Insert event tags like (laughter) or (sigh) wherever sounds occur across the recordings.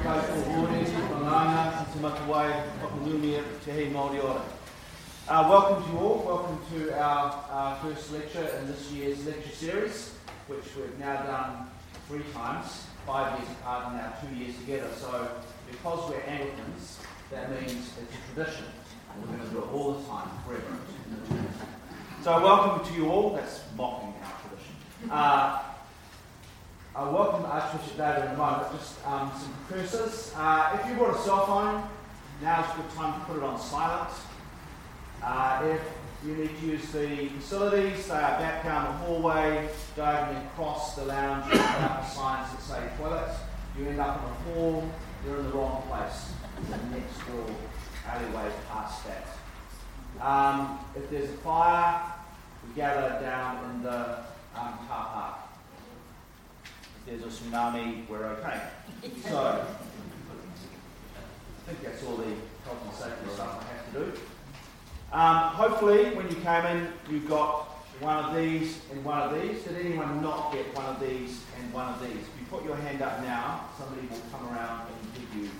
Koutou Hori, Malanga, Te Hei Māori Ora. Uh, welcome to you all. Welcome to our, our first lecture in this year's lecture series, which we've now done three times, five years apart and now two years together. So because we're Anglicans, that means it's a tradition. And we're going to do it all the time, forever. So welcome to you all. That's mocking our tradition. Uh, uh, welcome Archbishop David in a moment. Just um, some precursors. Uh, if you brought a cell phone, now's a good time to put it on silent. Uh, if you need to use the facilities, they are back down the hallway, diagonally across the lounge, (coughs) without the signs that say toilets. You end up in the hall, you're in the wrong place. The next door alleyway past that. Um, if there's a fire, we gather down in the um, car park there's a tsunami, we're okay. So, I think that's all the health and safety stuff I have to do. Um, hopefully, when you came in, you got one of these and one of these. Did anyone not get one of these and one of these? If you put your hand up now, somebody will come around and give you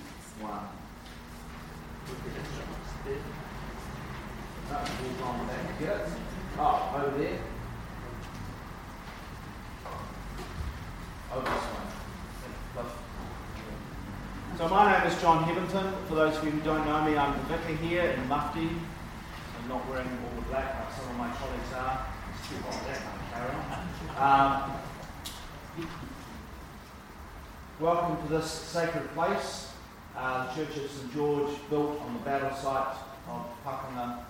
one. It? Oh, over there. Oh, this one. So my name is John Hebenton. For those of you who don't know me, I'm the vicar here in Mufti. I'm not wearing all the black like some of my colleagues are. Um, welcome to this sacred place, uh, the Church of St George, built on the battle site of Pakanga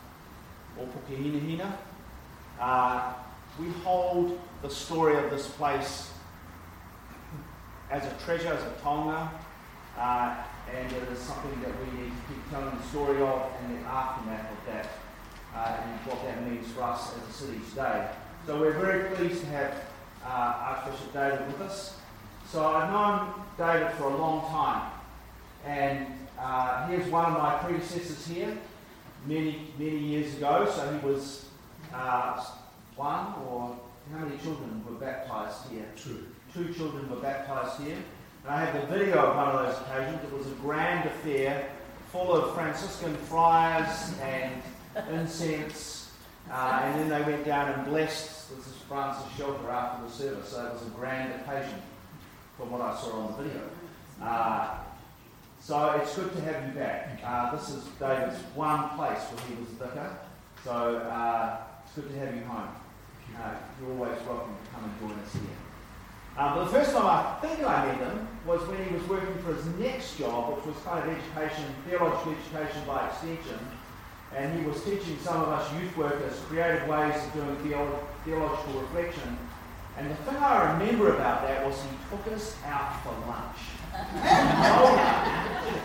or Pukehinahina. Uh, we hold the story of this place as a treasure, as a taonga, uh, and it is something that we need to keep telling the story of and the aftermath of that, uh, and what that means for us as a city today. So we're very pleased to have uh, Archbishop David with us. So I've known David for a long time, and uh, here's one of my predecessors here, many, many years ago. So he was uh, one, or how many children were baptized here? Two two children were baptized here. And I have the video of one of those occasions. It was a grand affair full of Franciscan friars and incense. Uh, and then they went down and blessed this is Francis Shelter after the service. So it was a grand occasion from what I saw on the video. Uh, so it's good to have you back. Uh, this is David's one place where he was vicar. So uh, it's good to have you home. Uh, you're always welcome to come and join us here. Um, but the first time I think I met him was when he was working for his next job, which was kind of education, theological education by extension. And he was teaching some of us youth workers creative ways of doing theolo- theological reflection. And the thing I remember about that was he took us out for lunch. no one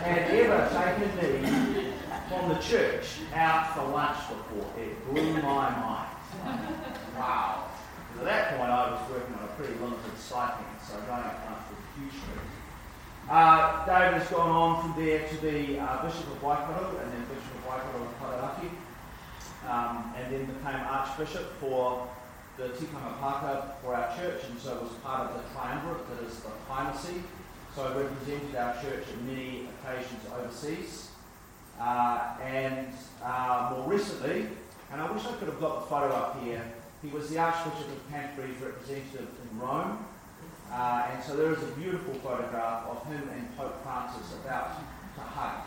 had ever taken me from the church out for lunch before. It blew my mind. Wow. At that point, I was working on a pretty limited stipend, so going up was a huge treat. Uh, David has gone on from there to be uh, Bishop of Waikato and then Bishop of Waikato Taranaki, um, and then became Archbishop for the Tikanga Pākehā for our church, and so was part of the triumvirate that is the primacy. So I represented our church at many occasions overseas. Uh, and uh, more recently, and I wish I could have got the photo up here, he was the Archbishop of Canterbury's representative in Rome. Uh, and so there is a beautiful photograph of him and Pope Francis about to hug.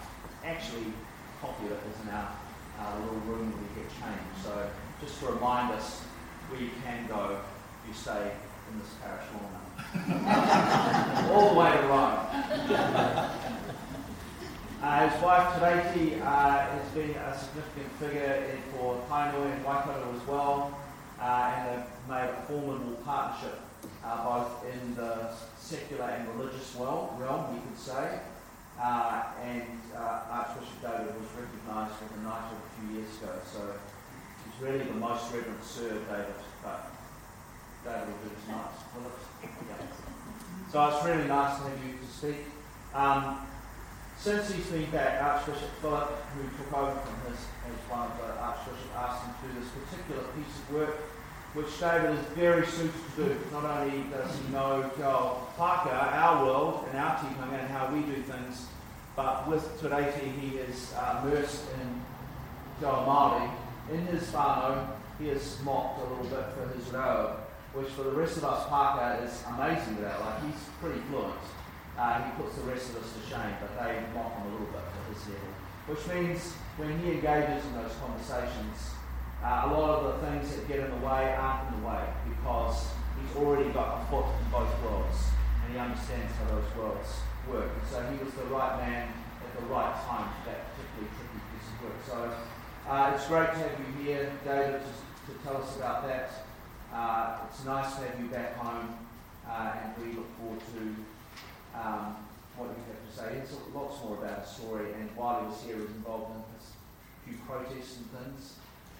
Actually, a copy in our, our little room where we get changed. So just to remind us where you can go if you stay in this parish long. (laughs) All the way to Rome. (laughs) Uh, his wife Tereki uh, has been a significant figure for Tainui and Waikato as well uh, and they've made a formidable partnership uh, both in the secular and religious realm, realm we could say. Uh, and uh, Archbishop David was recognised with a knighthood a few years ago, so he's really the most reverend Sir David, but David will do his nice. So it's really nice to have you to speak. Um, since he's been back, Archbishop Philip, who took over from his as one of the Archbishop, asked him to do this particular piece of work which David is very suited to do. Not only does he know Pākehā, our world, and our tikanga and how we do things, but with Te he is uh, immersed in Joel Māori. In his whānau, he is mocked a little bit for his reo, which for the rest of us Pākehā is amazing without. Like he's pretty fluent. Uh, he puts the rest of us to shame, but they mock him a little bit for his level. Which means when he engages in those conversations, uh, a lot of the things that get in the way aren't in the way because he's already got a foot in both worlds and he understands how those worlds work. And so he was the right man at the right time for that particularly tricky piece of work. So uh, it's great to have you here, David, to, to tell us about that. Uh, it's nice to have you back home uh, and we look forward to um, what you have to say. It's lots more about his story and while he was here, he was involved in a few protests and things.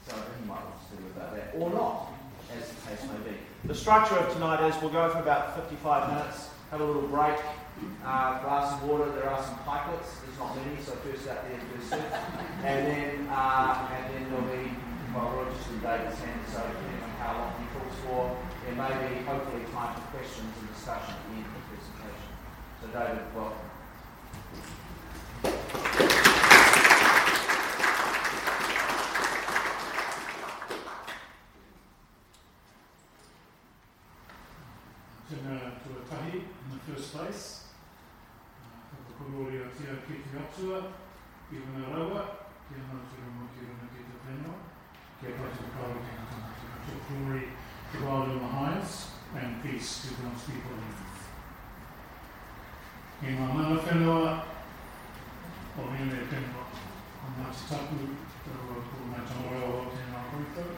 So he might want to do about that, or not, as the case may be. The structure of tonight is we'll go for about 55 minutes, have a little break, uh, glass of water. There are some pikelets. There's not many, so first out there, first served. And then, uh, and then there'll be well, we're just in David's hands, so depending on how long he talks for, there may be hopefully time for questions and discussion at the end the. So David, welcome. first place. Kapakurori a tia ki te atua, ki runa rawa, ngā glory to God in the highest, and peace to God's people earth. I ngā mana whenua, o mene e whenua, o Ngāti Tapu, te rua ko mai tamarau o tēnā koutou,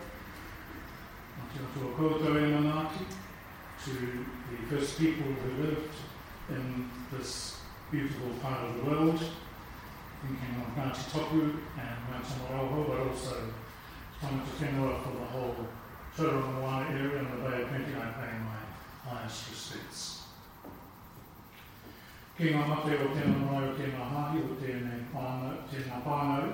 o te atua koutou e manaki, to the first people who lived in this beautiful part of the world, thinking of Ngāti Toku and Ngāti Moroho, but also Tangata Whenua for the whole Tauranga Moana area and the Bay of Plenty, I pay my highest respects. Ngā mate o tēnā o tēnā hahi o tēnā pānau, tēnā pānau,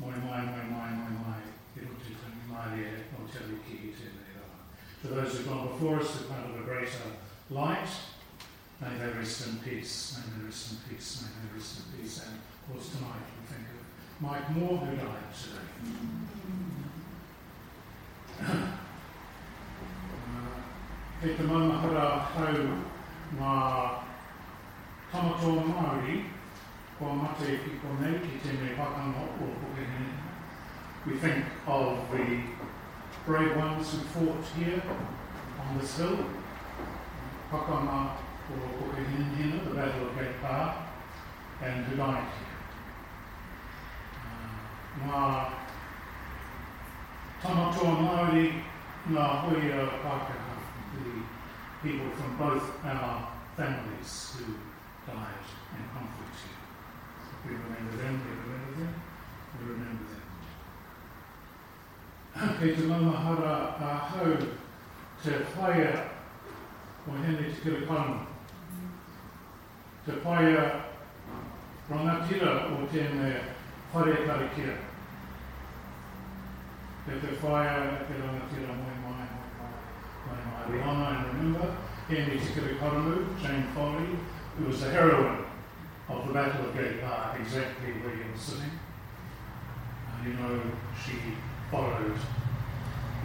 mai, mai, mai, tangi mai e o i tēnā to those who've gone before us, who've had a greater light. May they rest in peace, may they rest in peace, may they rest in peace. And of course, tonight we think of Mike Moore, who died today. Uh, Kei te maumahara hau ngā tamatoa Māori, kua mate ki konei ki tēnei whakanga o Pukehini. We think of the brave ones who fought here on this hill. Pakama or Pukehinahina, the Battle of Gate Pa, and who died here. Uh, tamatoa Māori, ngā hoia Pākehā, the people from both our families who died and conflicts here. We remember them, we remember them, we remember them. kei te mamahara a hau te whaia o hene te kira kanu. Te whaia rangatira o tēnei whare kare kira. Te te whaia te rangatira moi mai, moi mai, moi mai. Rihanna and remember Henry Te Kira Karamu, Jane Foley, who was the heroine of the Battle of Gate Pa, exactly where he was sitting. Uh, you know, she followed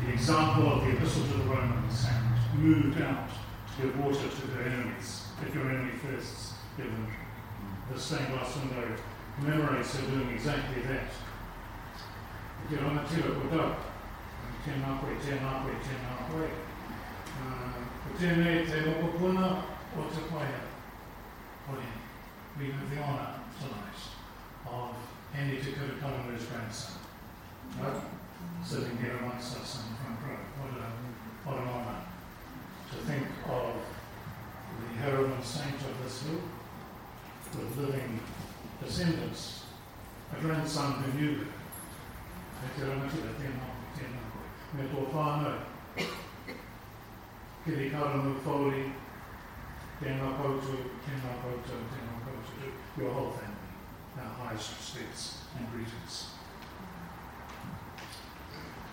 the example of the Epistle to the Romans and moved out to give water to their enemies. If your enemy thirsts, give them. The stained glass window commemorates her doing exactly that. Te rana tira ko tau. Tēnā koe, tēnā koe, tēnā koe. Ko tēnei te mokopuna o te whaia. Hoi, we have the honour tonight of Heni Te Kiri Karamu's grandson. Right? sitting here amongst us in the front row. What, a, what an honour to think of the hero heroine saint of this hill with living descendants, a grandson who knew her. Me tō whānau, kiri whauri, tēnā koutou, tēnā koutou, tēnā koutou, your whole family, our highest respects and greetings.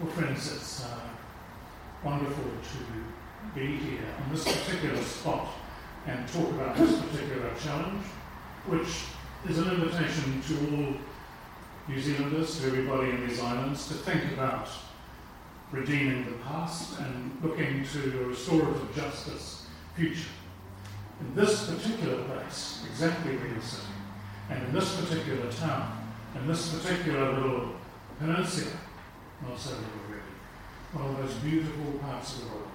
Well, friends, it's uh, wonderful to be here on this particular spot and talk about this particular challenge, which is an invitation to all New Zealanders, to everybody in these islands, to think about redeeming the past and looking to a restorative justice future. In this particular place, exactly where you're sitting, and in this particular town, in this particular little peninsula, not so little really, one of the most beautiful parts of the world,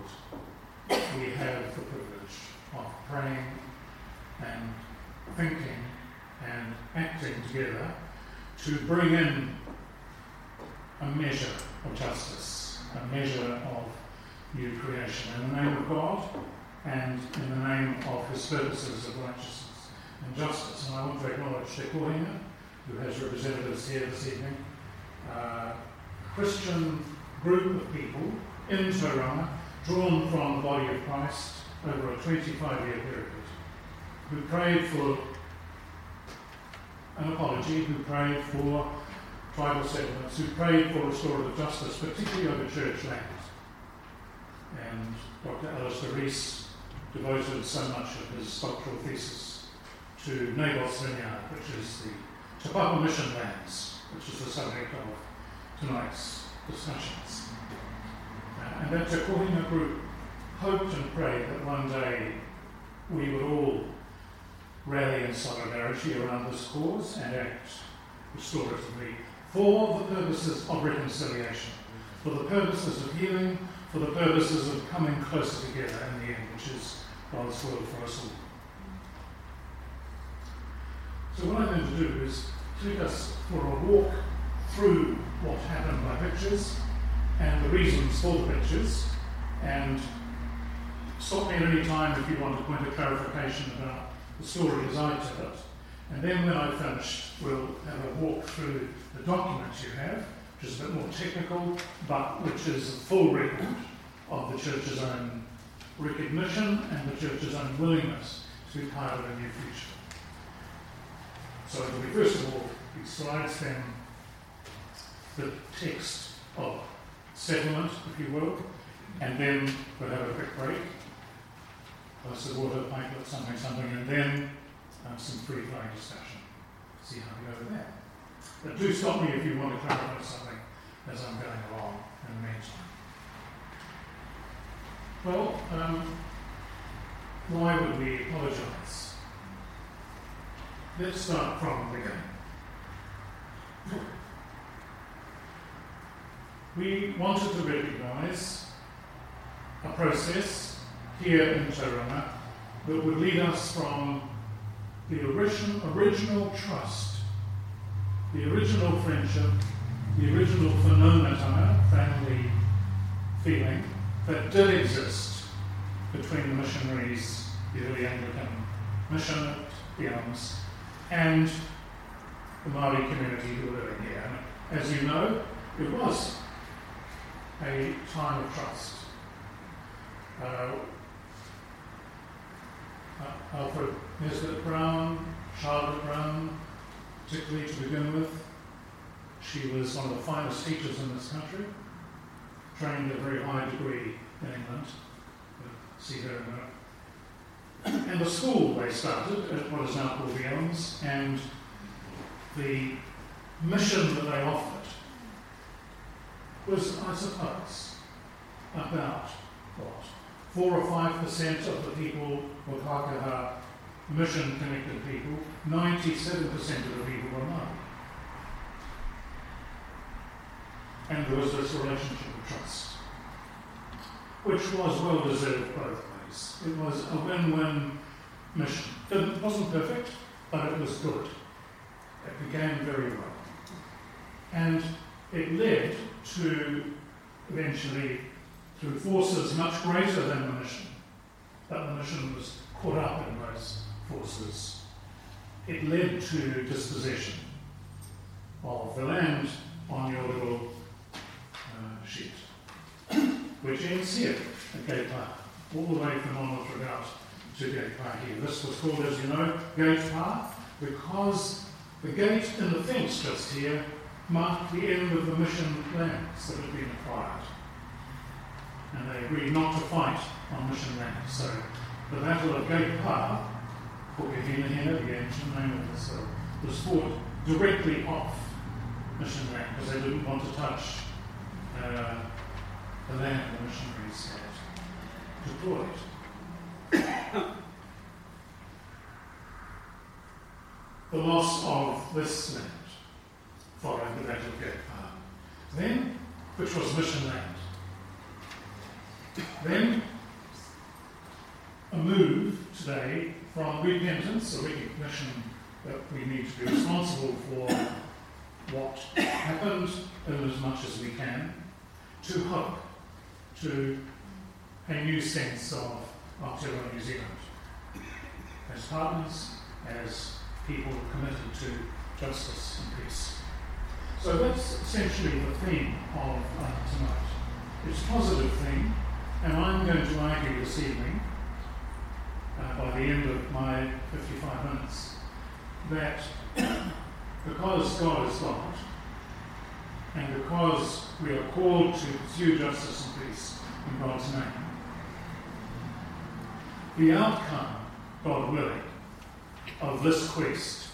we have the privilege of praying and thinking and acting together to bring in a measure of justice, a measure of new creation. In the name of God and in the name of his purposes of righteousness and justice. And I want to acknowledge Te who has representatives here this evening, uh, a Christian group of people in Tauranga, drawn from the body of Christ over a 25 year period, who prayed for an apology, who prayed for tribal settlements, who prayed for restorative justice, particularly over church land. And Dr. Alistair Reese devoted so much of his doctoral thesis to Naboth's Vineyard, which is the Te Papa Mission lands, which is the subject of tonight's discussions. Uh, and that Te Kohinga group hoped and prayed that one day we would all rally in solidarity around this cause and act restoratively for the purposes of reconciliation, for the purposes of healing, for the purposes of coming closer together in the end, which is God's will for us all. So what I'm going to do is take us for a walk through what happened by pictures and the reasons for the pictures and stop me at any time if you want to point a clarification about the story as I tell it. And then when I've finished, we'll have a walk through the document you have, which is a bit more technical, but which is a full record of the church's own recognition and the church's own willingness to be part of a new future. So it'll be first of all these slides, then the text of settlement, if you will, and then we'll have a quick break glass of water, pint, something, something, and then um, some free flowing discussion. See how we go that. But do stop me if you want to clarify something as I'm going along in the meantime. Well, um, why would we apologise? Let's start from the beginning. We wanted to recognise a process here in Tauranga that would lead us from the original, original trust, the original friendship, the original phenomena, family feeling that did exist between the missionaries, the early Anglican mission at the Elms, and the Māori community who were living here. And as you know, it was a time of trust. Uh, uh, Alfred Nisbet Brown, Charlotte Brown, particularly to begin with. She was one of the finest teachers in this country, trained at a very high degree in England. See her in a. And the school they started at what is now called the Elms, and the mission that they offered was, I suppose, about what? four or five percent of the people were Pākehā mission connected people, 97% of the people were Māori. And there was this relationship of trust, which was well deserved both ways. It was a win win mission. It wasn't perfect, but it was good. It began very well. And it led to eventually through forces much greater than the mission. But the mission was caught up in those forces. It led to dispossession of the land on your little uh, sheet, which ends here at Gate Pa, all the way from Monmouth Redoubt to Gate Pa here. This was called, as you know, Gate Pa because the gate in the fence just here marked the end of the mission lands that had been acquired. and they agreed not to fight on mission land. So the Battle of Gate Pa, Pukehina the ancient name of this hill, was fought directly off mission land because they didn't want to touch uh, the land the missionaries had deployed. the loss of this land following the Battle of Gate Pa. Then, which was mission land. Then, a move today from repentance, a recognition that we need to be responsible for what happened in as much as we can, to hope, to a new sense of Aotearoa New Zealand as partners, as people committed to justice and peace. So that's essentially the theme of uh, tonight. It's a positive theme, and I'm going to argue this evening, uh, by the end of my 55 minutes, that because God is God, and because we are called to pursue justice and peace in God's name, the outcome, God willing, of this quest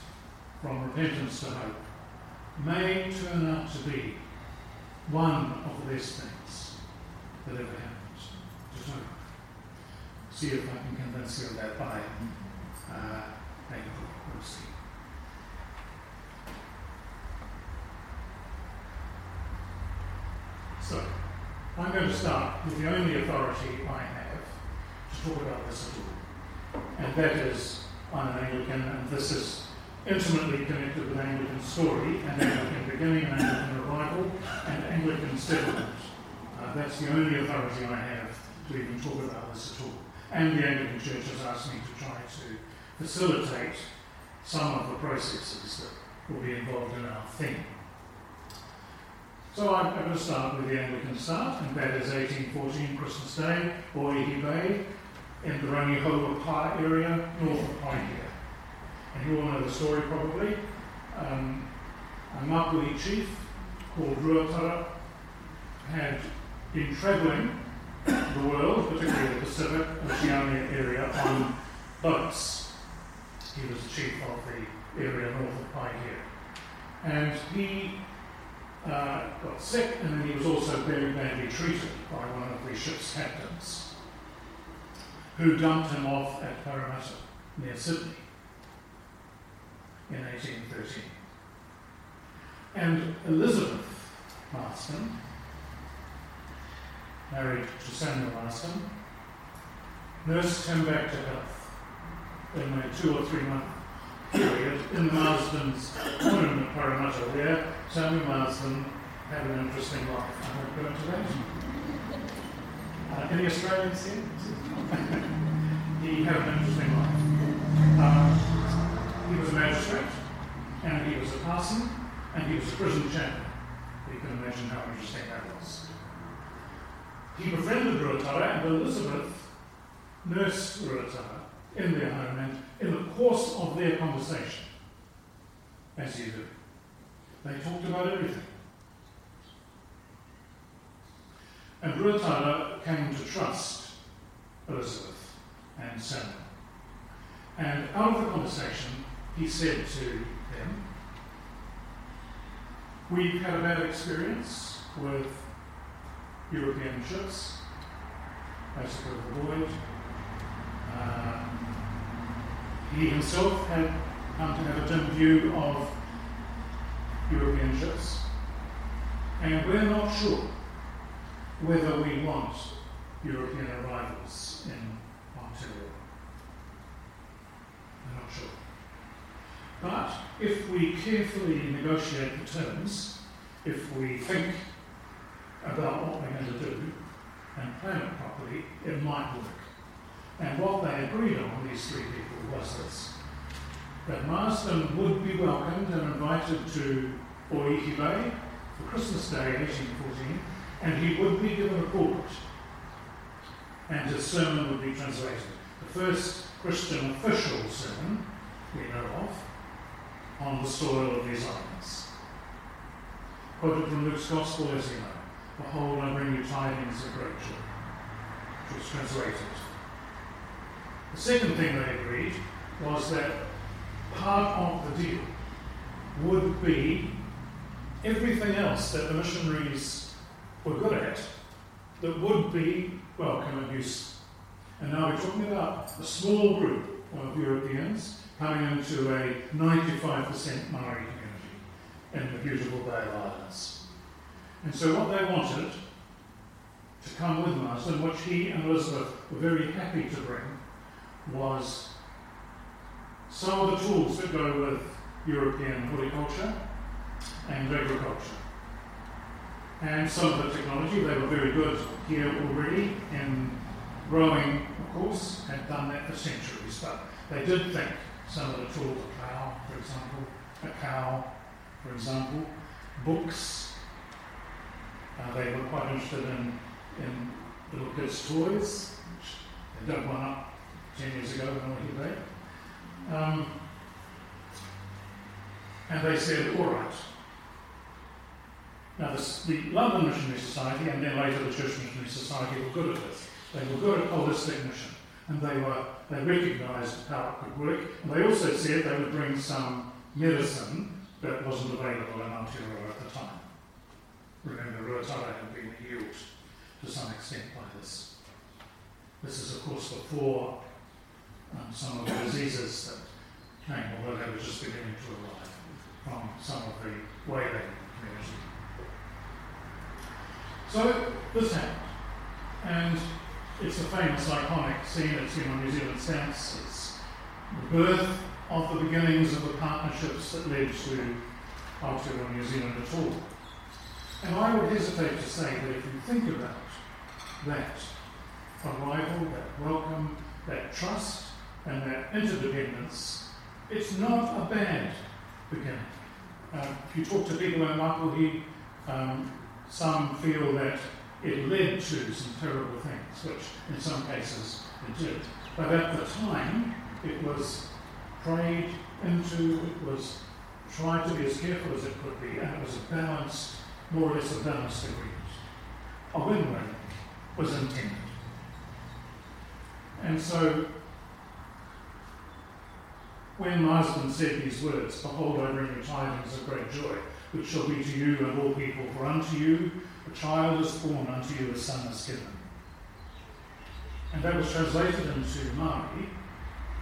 from repentance to hope may turn out to be one of the best things that ever happened. See if I can convince you that by uh, see. So, I'm going to start with the only authority I have to talk about this at all, and that is I'm an Anglican, and this is intimately connected with Anglican story and Anglican beginning, and Anglican revival, and Anglican settlement. Uh, that's the only authority I have to even talk about this at all. And the Anglican Church has asked me to try to facilitate some of the processes that will be involved in our theme. So I'm going to start with the Anglican start, and that is 1814 Christmas Day, Oihi Bay, in the Rangihoua Pa area, north of Paihia and you all know the story probably. Um, a Ngāpuhi chief called Ruatara had been travelling the world, particularly the Pacific, Oceania area, on boats. He was chief of the area north of Paihia. And he uh, got sick, and then he was also very badly treated by one of the ship's captains, who dumped him off at Parramatta, near Sydney in 1813. And Elizabeth Marston, married to Samuel Marsden, nursed him back to health in a two or three month period in Marsden's home at Parramatta, where Samuel Marsden had an interesting life. I won't go into that. Uh, any Australians (laughs) here? he had an interesting life. Uh, he was a magistrate, and he was a parson, and he was a prison chaplain. You can imagine how interesting that was. He befriended Ruatara, and Elizabeth nursed Ruatara in their home, and in the course of their conversation, as you do, they talked about everything. And Ruatara came to trust Elizabeth and Samuel. And out of the conversation, he said to them, We've had a bad experience with European ships, basically the voyage. Uh, he himself had come to have a dim view of European ships, and we're not sure whether we want European arrivals in Aotearoa. I'm not sure. But if we carefully negotiate the terms, if we think about what we're going to do and plan it properly, it might work. And what they agreed on, these three people, was this that Marsden would be welcomed and invited to Oihi Bay for Christmas Day 1814, and he would be given a pulpit, and his sermon would be translated. The first Christian official sermon we know of on the soil of these islands. Quoted from Luke's Gospel, as you know Behold, I bring you tidings of great joy. which was translated. The second thing they agreed was that part of the deal would be everything else that the missionaries were good at that would be welcome and useful. And now we're talking about a small group of Europeans coming into a 95% Maori community in the beautiful Bay of Islands. And so what they wanted to come with Marsden, which he and Elizabeth were very happy to bring, was some of the tools that go with European horticulture and agriculture. And some of the technology, they were very good here already in growing, of course, had done that for centuries, but they did think some of the tools, a plough, for example, a cow, for example, books. Uh, they were quite interested in, in little kids' toys, which they dug one up 10 years ago in Oihi Bay. Um, and they said, all right. Now, this, the London Missionary Society and then later the Church Missionary Society were good at this. They were good at holistic mission, and they were they recognised how it could work. And they also said they would bring some medicine that wasn't available in Aotearoa at the time. Remember, Ruatara had been healed to some extent by this. This is, of course, before um, some of the diseases that came, although they were just beginning to arrive from some of the whaling community. So this happened, and it's a famous, iconic scene. It's seen on New Zealand Stamps. It's the birth of the beginnings of the partnerships that led to Aotearoa New Zealand at all. And I would hesitate to say that if you think about that arrival, that welcome, that trust, and that interdependence, it's not a bad beginning. Uh, if you talk to people in Makuhi, um, some feel that it led to some terrible things, which in some cases it did. But at the time, it was prayed into, it was tried to be as careful as it could be, and it was a balanced, more or less a agreement. A win-win was intended. And so, when Marsden said these words, Behold, I bring you tidings of great joy, which shall be to you and all people, for unto you a child is born, unto you a son is given. And that was translated into Māori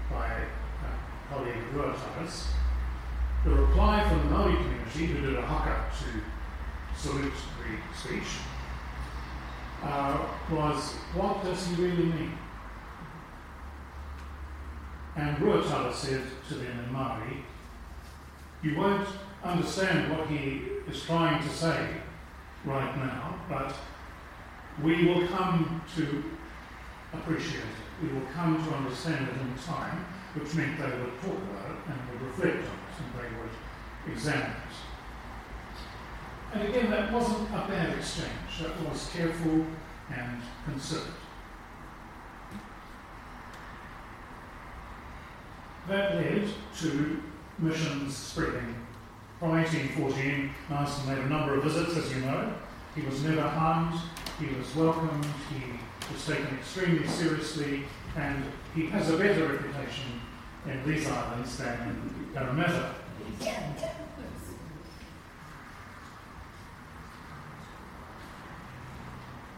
by uh, colleague Ruataras. The reply from the Māori community, who did a haka to salute speech, uh, was, What does he really mean? And Ruatara said to them in Māori, You won't understand what he is trying to say right now, but we will come to appreciate it. We will come to understand it in time, which meant they would talk about it and would reflect on it and they would examine it. And again, that wasn't a bad exchange. That was careful and considered. That led to missions spreading from 1814, Marsden made a number of visits, as you know. He was never harmed, he was welcomed, he was taken extremely seriously, and he has a better reputation in these islands than in Parramatta.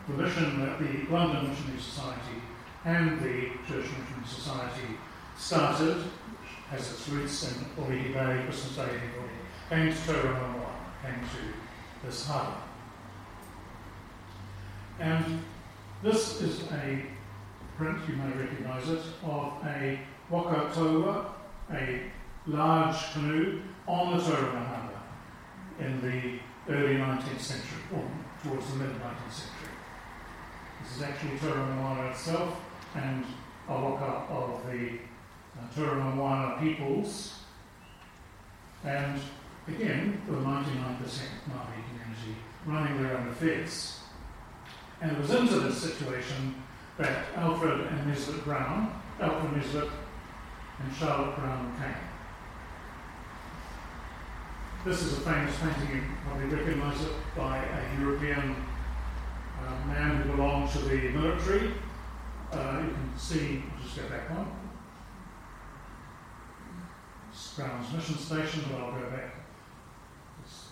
The mission that the London Missionary Society and the Church Missionary Society started, has its roots in Oihi Bay, Christmas Day, came to Tauranga came to this harbour. And this is a print, you may recognise it, of a waka toa, a large canoe on the Tauranga harbour in the early 19th century, or towards the mid 19th century. This is actually Tauranga itself and a waka of the uh, Tauranga peoples. And again, the 99% Māori community running their own affairs. And it was into this situation that Alfred and Nisbet Brown, Alfred Nisbet and Charlotte Brown came. This is a famous painting, you probably recognise it, by a European uh, man who belonged to the military uh, you can see, just go back one. Brown's mission station, but I'll go back. This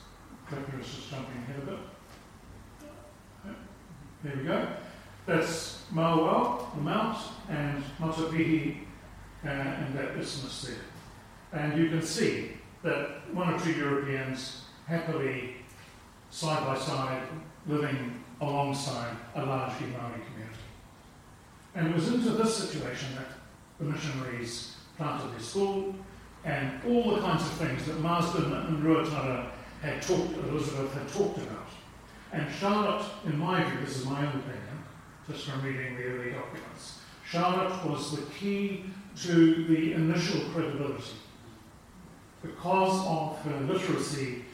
clicker is just jumping ahead a bit. There we go. That's Mauao, the Mount, and Matapihi, uh, and that isthmus there. And you can see that one or two Europeans happily, side by side, living alongside a largely Maori community. And it was into this situation that the missionaries planted their school and all the kinds of things that Marsden and Ruatara had talked, Elizabeth had talked about. And Charlotte, in my view, this is my own opinion, just from reading the early documents, Charlotte was the key to the initial credibility because of her literacy,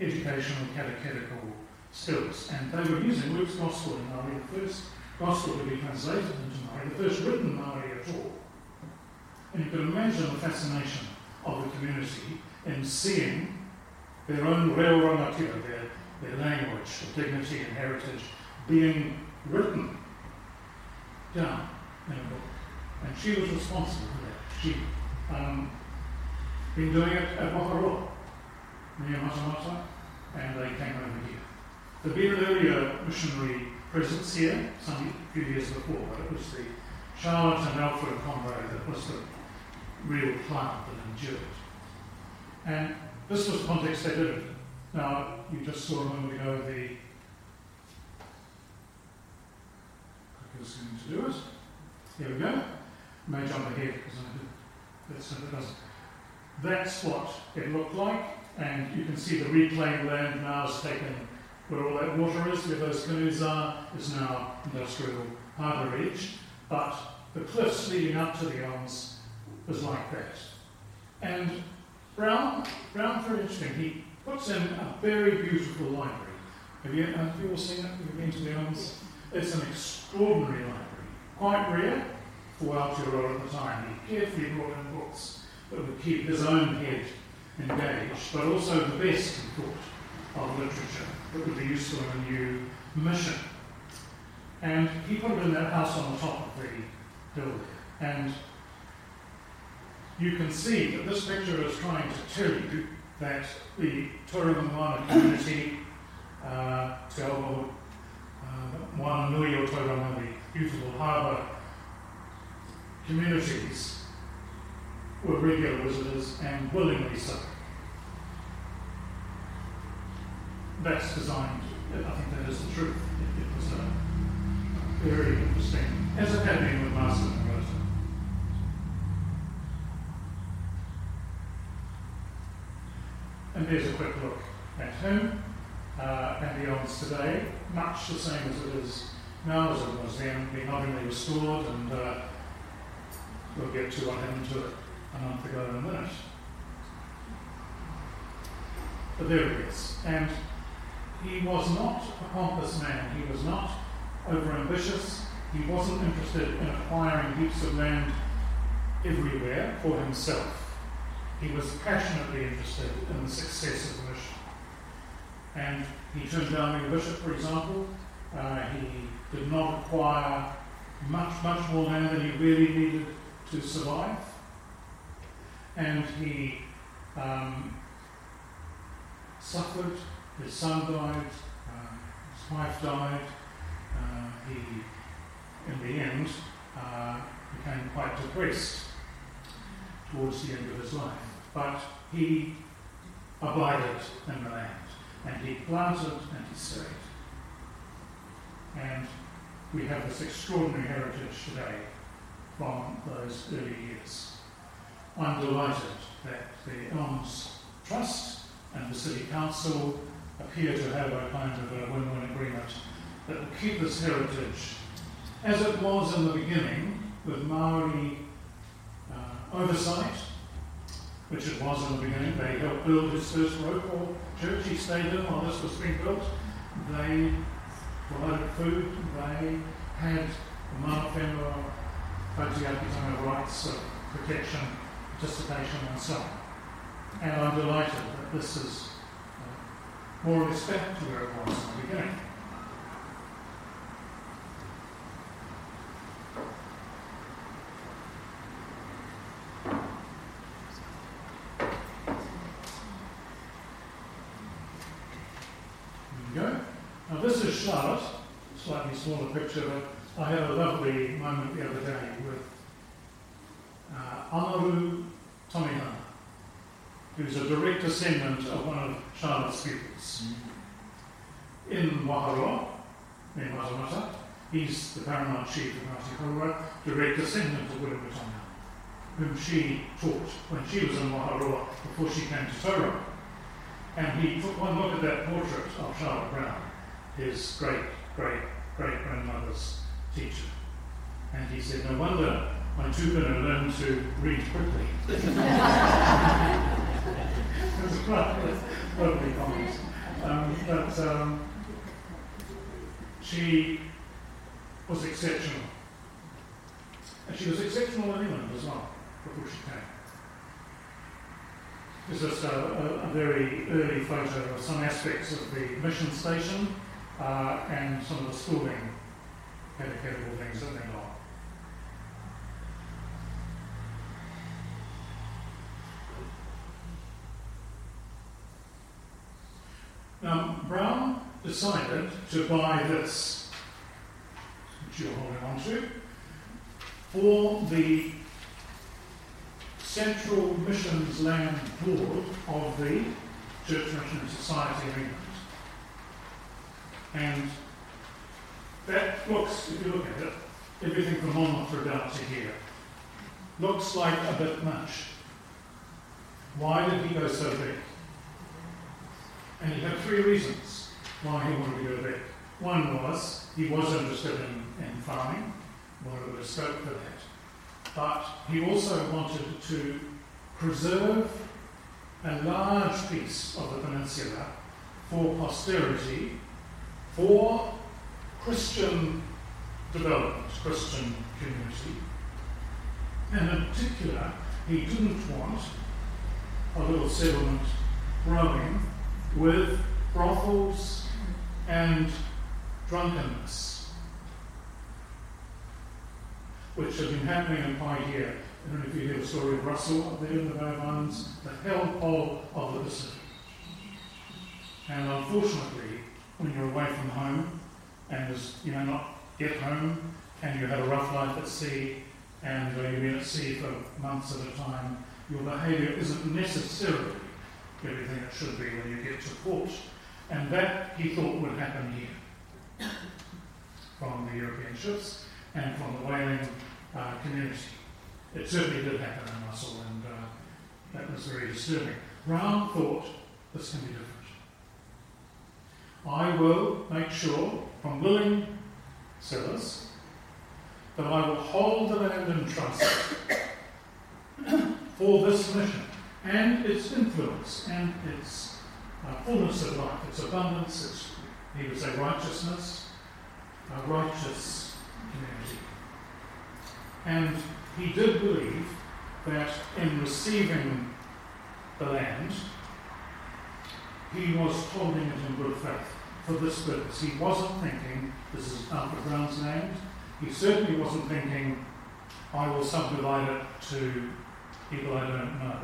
educational, catechetical skills. And they were using Luke's Gospel in Maori, the first Gospel to be translated into Maori, the first written Maori at all. And you can imagine the fascination of the community in seeing their own reo rangatira, their, their language, their dignity and heritage, being written down in a book. And she was responsible for that. She um, been doing it at Waharoa, near Matamata, and they came over here. There'd been an earlier missionary presence here, some few years before, but it was the Charlotte and Alfred Conrad that was the real plant that endured. And this was context they did it. Now, you just saw a moment ago the clicker's going to do it. Here we go. May jump ahead because I did. That's it doesn't. That's what it looked like, and you can see the reclaimed land now is taken where all that water is, where those canoes are, is now industrial harbour edge. But the cliffs leading up to the elms was like that. And Brown, Brown, very interesting, he puts in a very beautiful library. Have you, have you all seen it? You've been to the elms? It's an extraordinary library, quite rare for Aotearoa at the time. He carefully brought in books that would keep his own head engaged, but also the best, he thought, of literature that would be useful in a new mission. And he put it in that house on the top of the hill. And you can see that this picture is trying to tell you that the Tauranga Moana community, uh, Te Awaho, uh, Wananui o Tauranga, the beautiful harbour communities, were regular visitors and willingly so. That's designed, I think that is the truth. It, it was a very interesting, as it had been with Marsden and Rota. And there's a quick look at him uh, and the elms today, much the same as it is now as it was then, being lovingly restored, and uh, we'll get to what happened to it a month ago in a minute. But there it is. And he was not a pompous man. He was not overambitious. He wasn't interested in acquiring heaps of land everywhere for himself. He was passionately interested in the success of the mission. And he turned down being a bishop, for example. Uh, he did not acquire much, much more land than he really needed to survive. And he um, suffered, his son died, uh, his wife died. Uh, he, in the end, uh, became quite depressed towards the end of his life. But he abided in the land, and he planted and he stayed. And we have this extraordinary heritage today from those early years. I'm delighted that the Elms Trust and the City Council appear to have a kind of a win-win agreement that will keep this heritage as it was in the beginning with Maori uh, oversight, which it was in the beginning. They helped build his first Roko church he stayed in while this was being built. They provided food, they had the mana whenua kaitiakitanga rights of protection, participation and so on. And I'm delighted that this is more respect to where it was in the beginning. Now this is Charlotte, slightly smaller picture, but I had a lovely moment the other day with who's a direct descendant of one of Charlotte's pupils. Hmm. In Waharoa, in Matamata, he's the paramount chief of Ngāti direct descendant of William whom she taught when she was in Waharoa before she came to Tauranga. And he took one look at that portrait of Charlotte Brown, his great, great, great grandmother's teacher. And he said, No wonder my tupuna learned to read quickly. (laughs) (laughs) it was quite lovely comment. Um, but um, she was exceptional. And she was exceptional in England as well, before she came. This is a, a, a, very early photo of some aspects of the mission station uh, and some of the schooling catechetical things that went on. Now, Brown decided to buy this, which you're holding on to, for the Central Missions Land Board of the Church Mission Society of England. And that looks, if you look at it, everything from Monmouth Road down to here, looks like a bit much. Why did he go so big? And he had three reasons why he wanted to go big. One was he was interested in, in farming, wanted a of scope for that but he also wanted to preserve a large piece of the peninsula for posterity, for Christian development, Christian community. And in particular, he didn't want a little settlement growing with brothels and drunkenness which have been happening in Paihia. I don't know if you hear the story of Russell up there in the of Islands, the hellhole of the Pacific. And unfortunately, when you're away from home and you may not get home and you have a rough life at sea and uh, you've been at sea for months at a time, your behaviour isn't necessarily everything it should be when you get to port. And that he thought would happen here from the European ships and from the whaling uh, community. It certainly did happen in Russell, and uh, that was very disturbing. Brown thought this can be different. I will make sure from willing sellers that I will hold the land in trust (coughs) for this mission and its influence and its uh, fullness of life, its abundance, its, he would say, righteousness, a righteous community. And he did believe that in receiving the land, he was holding it in good faith for this purpose. He wasn't thinking, this is Alfred Brown's land. He certainly wasn't thinking, I will subdivide it to people I don't know.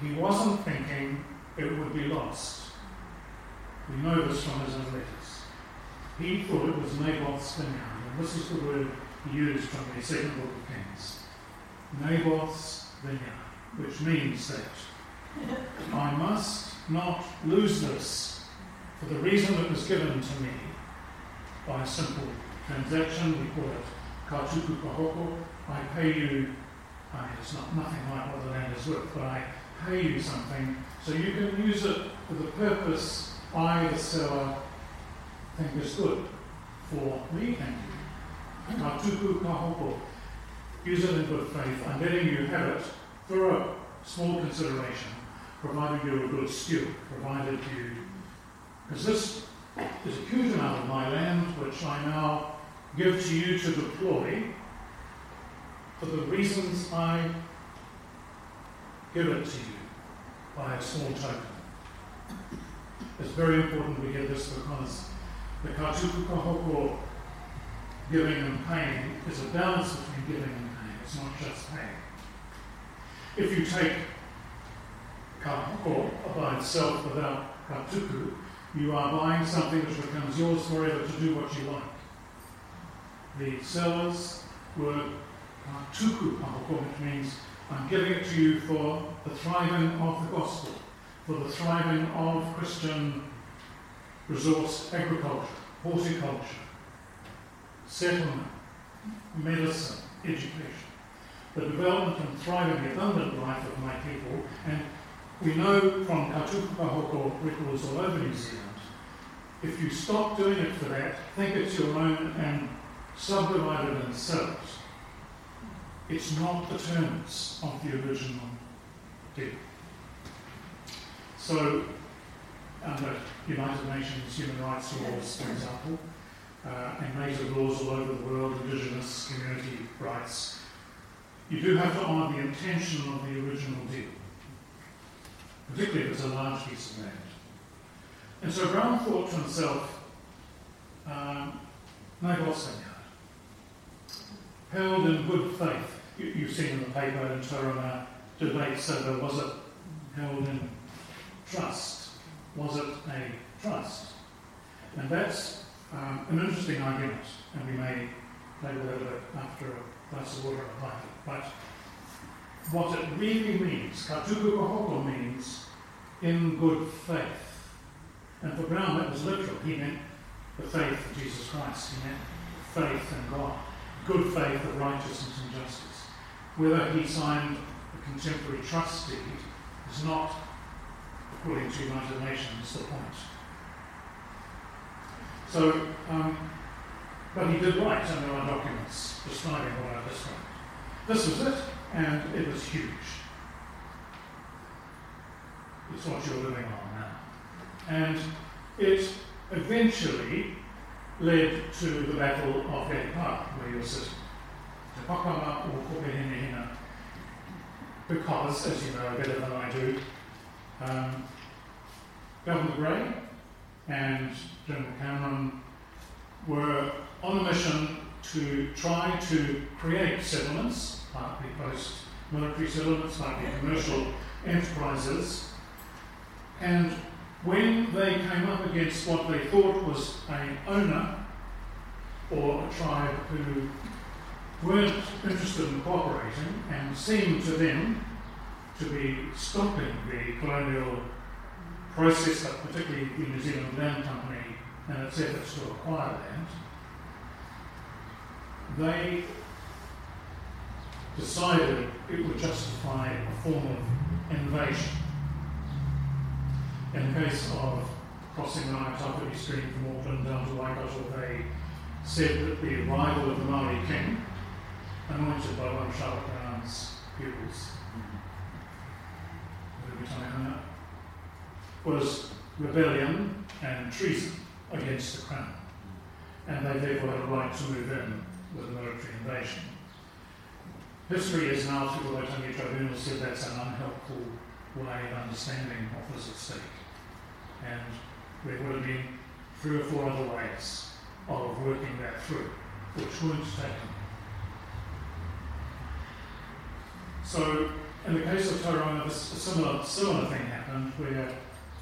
He wasn't thinking it would be lost. We know this from his own letters. He thought it was Naboth's vineyard, and this is the word used from the second book of Kings. Naboth's vineyard, which means that (laughs) I must not lose this for the reason that was given to me by a simple transaction. We call it kautuku kahoko. I pay you, I mean, it's not nothing like what the land is worth, but I pay you something so you can use it for the purpose I, the seller, think is good for me and you. Tuku Kahoko. Use it in good faith. I'm letting you have it for a small consideration, provided you're a good steward, provided you. Because this is a huge amount of my land which I now give to you to deploy for the reasons I give it to you by a small token. It's very important we get this because the Katuku Kahoko giving and paying is a balance between giving and paying. It's not just paying. If you take kahoko by itself without katuku, you are buying something which becomes yours forever to do what you like. The sellers were katuku pahoko, which means I'm giving it to you for the thriving of the gospel, for the thriving of Christian resource agriculture, horticulture, settlement, medicine, education, the development and thriving, abundant life of my people. And we know from Katuku Pahoko records all over New Zealand, if you stop doing it for that, think it's your own and subdivide it sell it, it's not the terms of the original deal. So, under United Nations human rights laws, for example, uh, and native laws all over the world, indigenous community rights, you do have to honour the intention of the original deal, particularly if it's a large piece of land. And so Brown thought to himself, um, no held in good faith. You, you've seen in the paper and in Tauranga debates over was it held in trust? Was it a trust? And that's um, an interesting argument, and we may play with it after a glass of water and a But what it really means, katuku kohoko means in good faith. And for Brown, that was literal. He meant the faith of Jesus Christ. He meant faith in God, good faith of righteousness and justice. Whether he signed a contemporary trust deed is not, according to United Nations, the point. So, um, but he did write, and there are documents describing what I described. This was it, and it was huge. It's what you're living on now. And it eventually led to the Battle of Gate Pa, where you're sitting. Te Pakanga o Pukehinahina. Because, as you know better than I do, um, Governor Grey and General Cameron were on a mission to try to create settlements, partly post military settlements, partly commercial enterprises. And when they came up against what they thought was an owner or a tribe who weren't interested in cooperating and seemed to them to be stopping the colonial process, but particularly the New Zealand Land Company and its efforts to acquire land, they decided it would justify a form of invasion. In the case of crossing the Mangatāwhiri Stream from Auckland down to Waikato, they said that the arrival of the Maori king, anointed by one of Charlotte Brown's pupils, was rebellion and treason against the crown. And they therefore had a right to move in with a military invasion. History is now, through the Waitangi Tribunal, said that's an unhelpful way of understanding what was at stake. And there would have been three or four other ways of working that through, which weren't taken. So, in the case of Tauranga, a similar, similar thing happened where,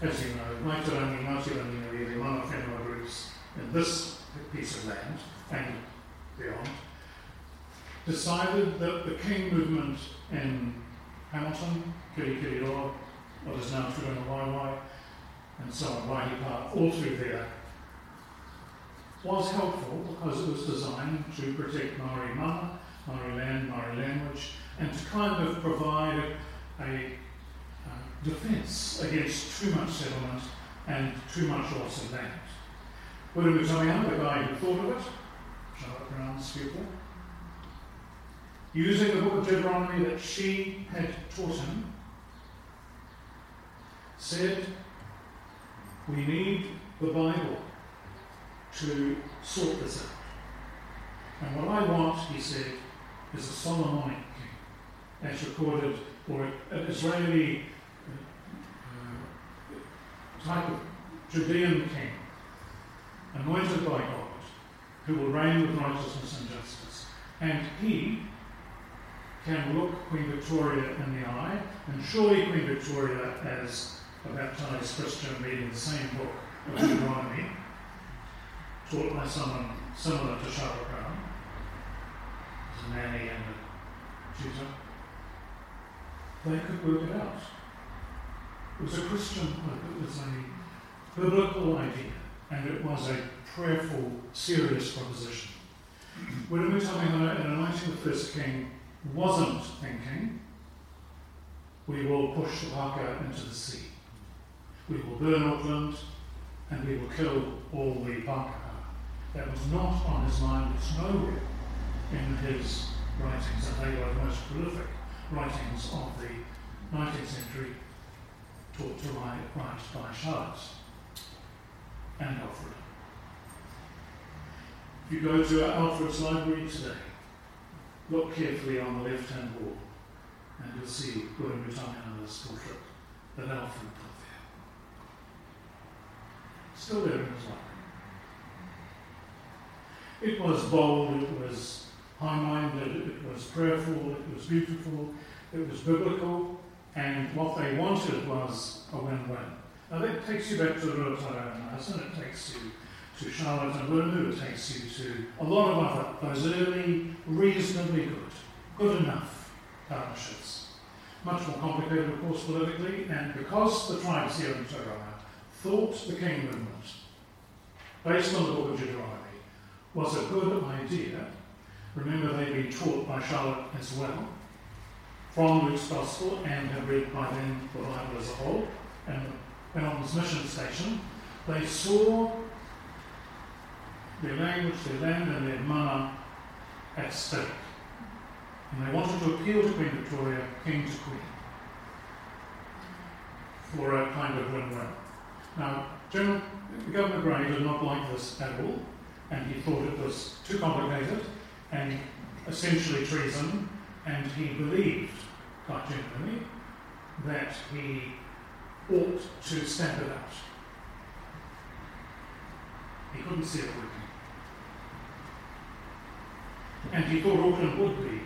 as you know, Maitarani, Ngāti the one of groups in this piece of land and beyond, decided that the King movement in Hamilton, Kirikiriroa, what is now Turanga Waiwai, and so on, Waihi Park, all through there, was helpful because it was designed to protect Maori mana, Maori land, Maori language, and to kind of provide a uh, defence against too much settlement and too much loss of land. Wiremu Tamihana, the guy who thought of it, Charlotte Brown's pupil, using the book of Deuteronomy that she had taught him, said, We need the Bible to sort this out. And what I want, he said, is a Solomonic king, as recorded, or an Israeli uh, type of Judean king, anointed by God, who will reign with righteousness and justice. And he can look Queen Victoria in the eye, and surely Queen Victoria, as a baptized Christian reading the same book of Deuteronomy, taught by someone similar to Charlotte Brown, as a nanny and a tutor, they could work it out. It was a Christian it was a biblical idea, and it was a prayerful, serious proposition. Wiremu Tamihana in anointing the first king wasn't thinking, we will push the Pākehā into the sea. We will burn Auckland and we will kill all the Pākehā. That was not on his mind, it's nowhere in his writings, and they were the most prolific writings of the 19th century taught to write, by Charlotte and Alfred. If you go to Alfred's library today, look carefully on the left-hand wall and you'll see Wiremu Tamihana's portrait that Alfred. Still there in his library. It was bold, it was high minded, it was prayerful, it was beautiful, it was biblical, and what they wanted was a win win. Now that takes you back to the Ruatara and it takes you to Charlotte and Winu, it takes you to a lot of other, those early, reasonably good, good enough partnerships. Much more complicated, of course, politically, and because the tribes here in Tauranga thought the King based on the Book of Deuteronomy, was a good idea. Remember, they'd been taught by Charlotte as well from Luke's Gospel and had read by then the Bible as a whole. And on this mission station, they saw their language, their land, and their mana at stake. And they wanted to appeal to Queen Victoria, king to queen, for a kind of win-win. Now, General, Governor Grey did not like this at all and he thought it was too complicated and essentially treason, and he believed, quite genuinely, that he ought to stamp it out. He couldn't see it working. And he thought Auckland would be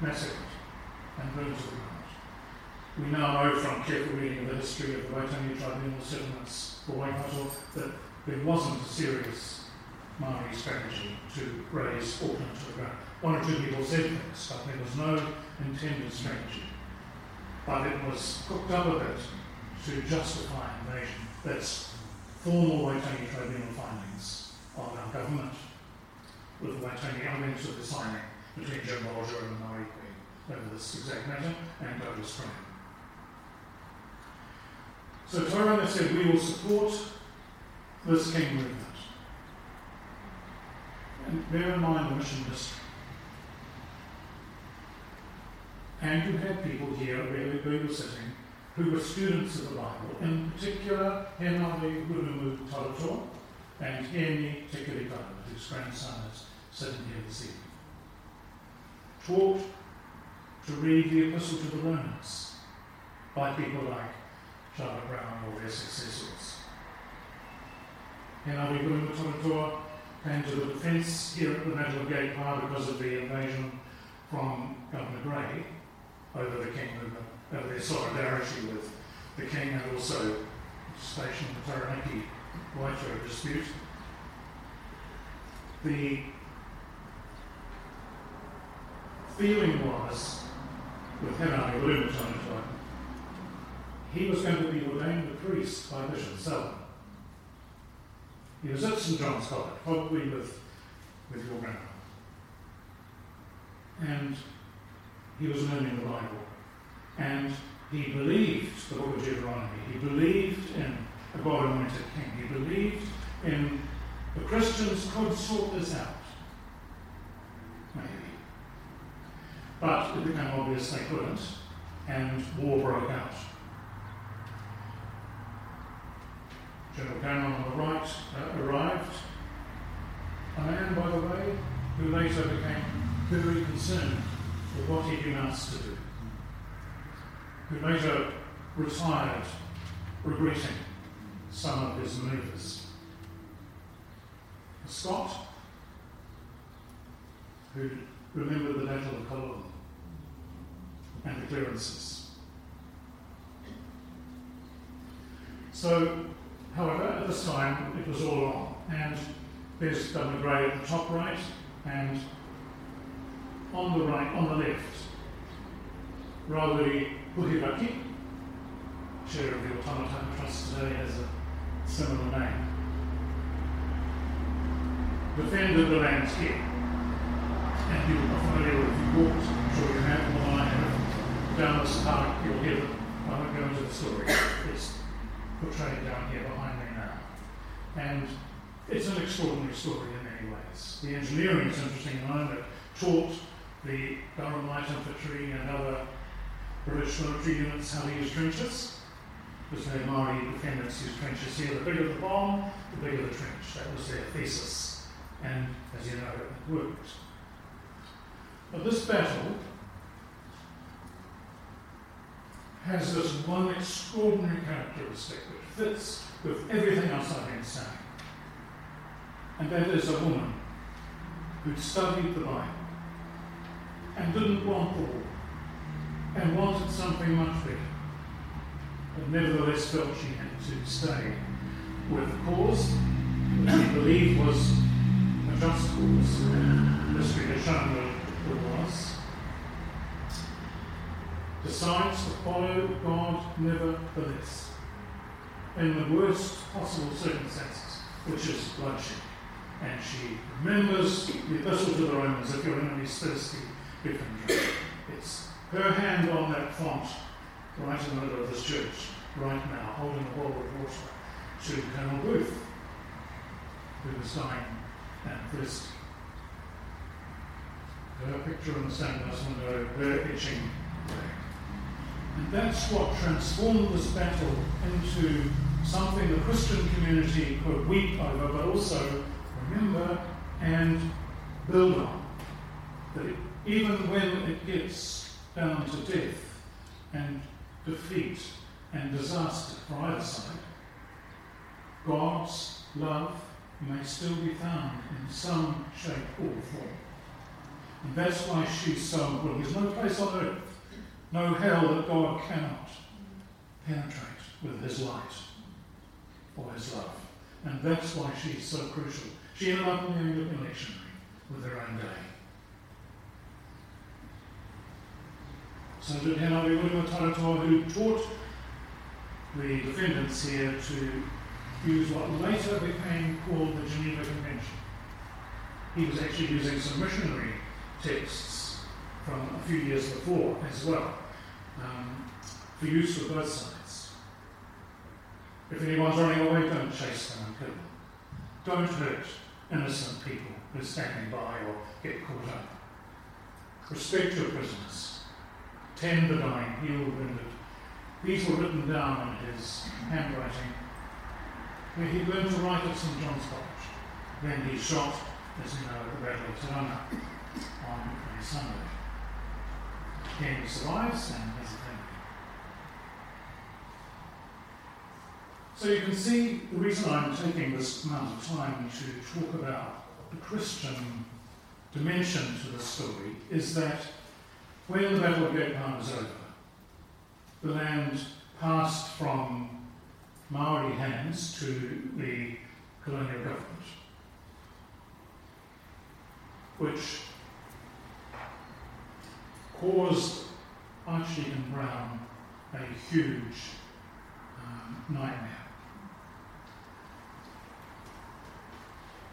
massacred and burned to the ground. We now know from careful reading of the history of the Waitangi Tribunal settlements for Waikato that there wasn't a serious Maori strategy to raise Auckland to the ground. One or two people said things, but there was no intended strategy. But it was cooked up a bit to justify invasion. That's formal Waitangi Tribunal findings of our government, with the Waitangi elements of the signing between General Roger and the Maori Queen over this exact matter, and Douglas Graham. So Tauranga said, we will support this king movement. And bear in mind the mission district. And you had people here where we were sitting who were students of the Bible, in particular Henare Wiremu Taratoa and Heni Te Kiri Karamu, whose grandson is sitting here this evening. Taught to read the Epistle to the Romans by people like Charlotte Brown or their successors. Henare Wiremu Taratoa came to the defence here at the Battle of Gate Pa because of the invasion from Governor Grey over the King movement, over their solidarity with the King and also station the Taranaki Waitara dispute. The feeling was, with Henare Lumaton, he was going to be ordained a priest by Bishop Selwyn. He was at St John's College, probably with, with your grandma. And he was learning the Bible. And he believed the book of Deuteronomy. He believed in a God anointed king. He believed in the Christians could sort this out. Maybe. But it became obvious they couldn't, and war broke out. General Cameron on the right uh, arrived. A man, by the way, who later became very concerned with what he'd been asked to do, who later retired regretting some of his manoeuvres. A Scot who remembered the Battle of Culloden and the clearances. So, however, at this time it was all on. And there's Governor Grey at the top right, and on the right, on the left, Rawiri Puhirake, chair of the Otamataha Trust today, has a similar name, defended the lands here. And you are familiar with, the walked, I'm sure you have, the line down this park, you'll hear them. I won't go into the story. Portrayed down here behind me now. And it's an extraordinary story in many ways. The engineering is interesting, and I that taught the Durham Light Infantry and other British military units how to use trenches. Because the Maori defendants used trenches here. The bigger the bomb, the bigger the trench. That was their thesis. And as you know, it worked. But this battle has this one extraordinary characteristic which fits with everything else I've been saying. And that is a woman who'd studied the Bible and didn't want the war and wanted something much better, but nevertheless felt she had to stay with the cause which she believed was a just cause. History has shown that it was. Decides to follow God nevertheless in the worst possible circumstances, which is bloodshed. And she remembers the epistle to the Romans if your enemy is thirsty, give him drink. It's her hand on that font right in the middle of this church, right now, holding a bowl of water to Colonel Booth, who was dying and thirsty. Her picture in the stained glass window, her etching And that's what transformed this battle into something the Christian community could weep over, but also remember and build on. That it, even when it gets down to death and defeat and disaster for either side, God's love may still be found in some shape or form. And that's why she's so important. There's no place on earth, no hell that God cannot penetrate with his light or his love. And that's why she's so crucial. She ended up in the Anglican lectionary with her own day. So did Henry William Taratoa, who taught the defendants here to use what later became called the Geneva Convention. He was actually using some missionary texts from a few years before as well um, for use for both sides. If anyone's running away, don't chase them and kill them. Don't hurt innocent people who are standing by or get caught up. Respect your prisoners. Tend the dying, heal the wounded. These were written down in his handwriting, where he learned to write at St John's College. Then he shot, as you know, at the Battle of Te Ranga on Sunday. He survives and a family. So you can see the reason I'm taking this amount of time to talk about the Christian dimension to the story is that when the Battle of Town was over, the land passed from Maori hands to the colonial government, which caused Archdeacon Brown a huge um, nightmare.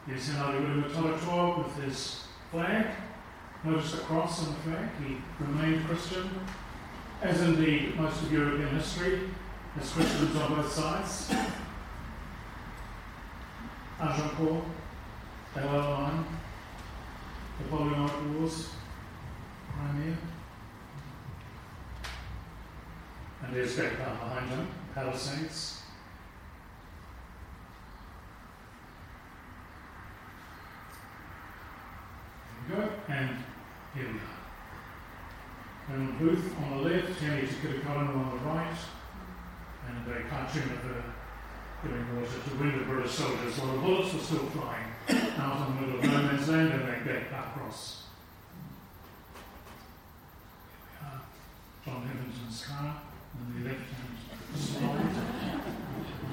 Here's Henare Wiremu Taratoa with his flag. Notice the cross on the flag. He remained Christian, as indeed most of European history, as Christians on both sides. Agincourt, Line, the Napoleonic Wars, Crimea. And there's Great behind him, Palisades. There we go, and here we are. Colonel Booth on the left, Heni Te Kiri Karamu on the right, and a cartoon of the giving water to wounded British soldiers while the bullets were still flying out in the middle of no man's land and they get back across. Here we are. John Hebenton's car. On the left hand side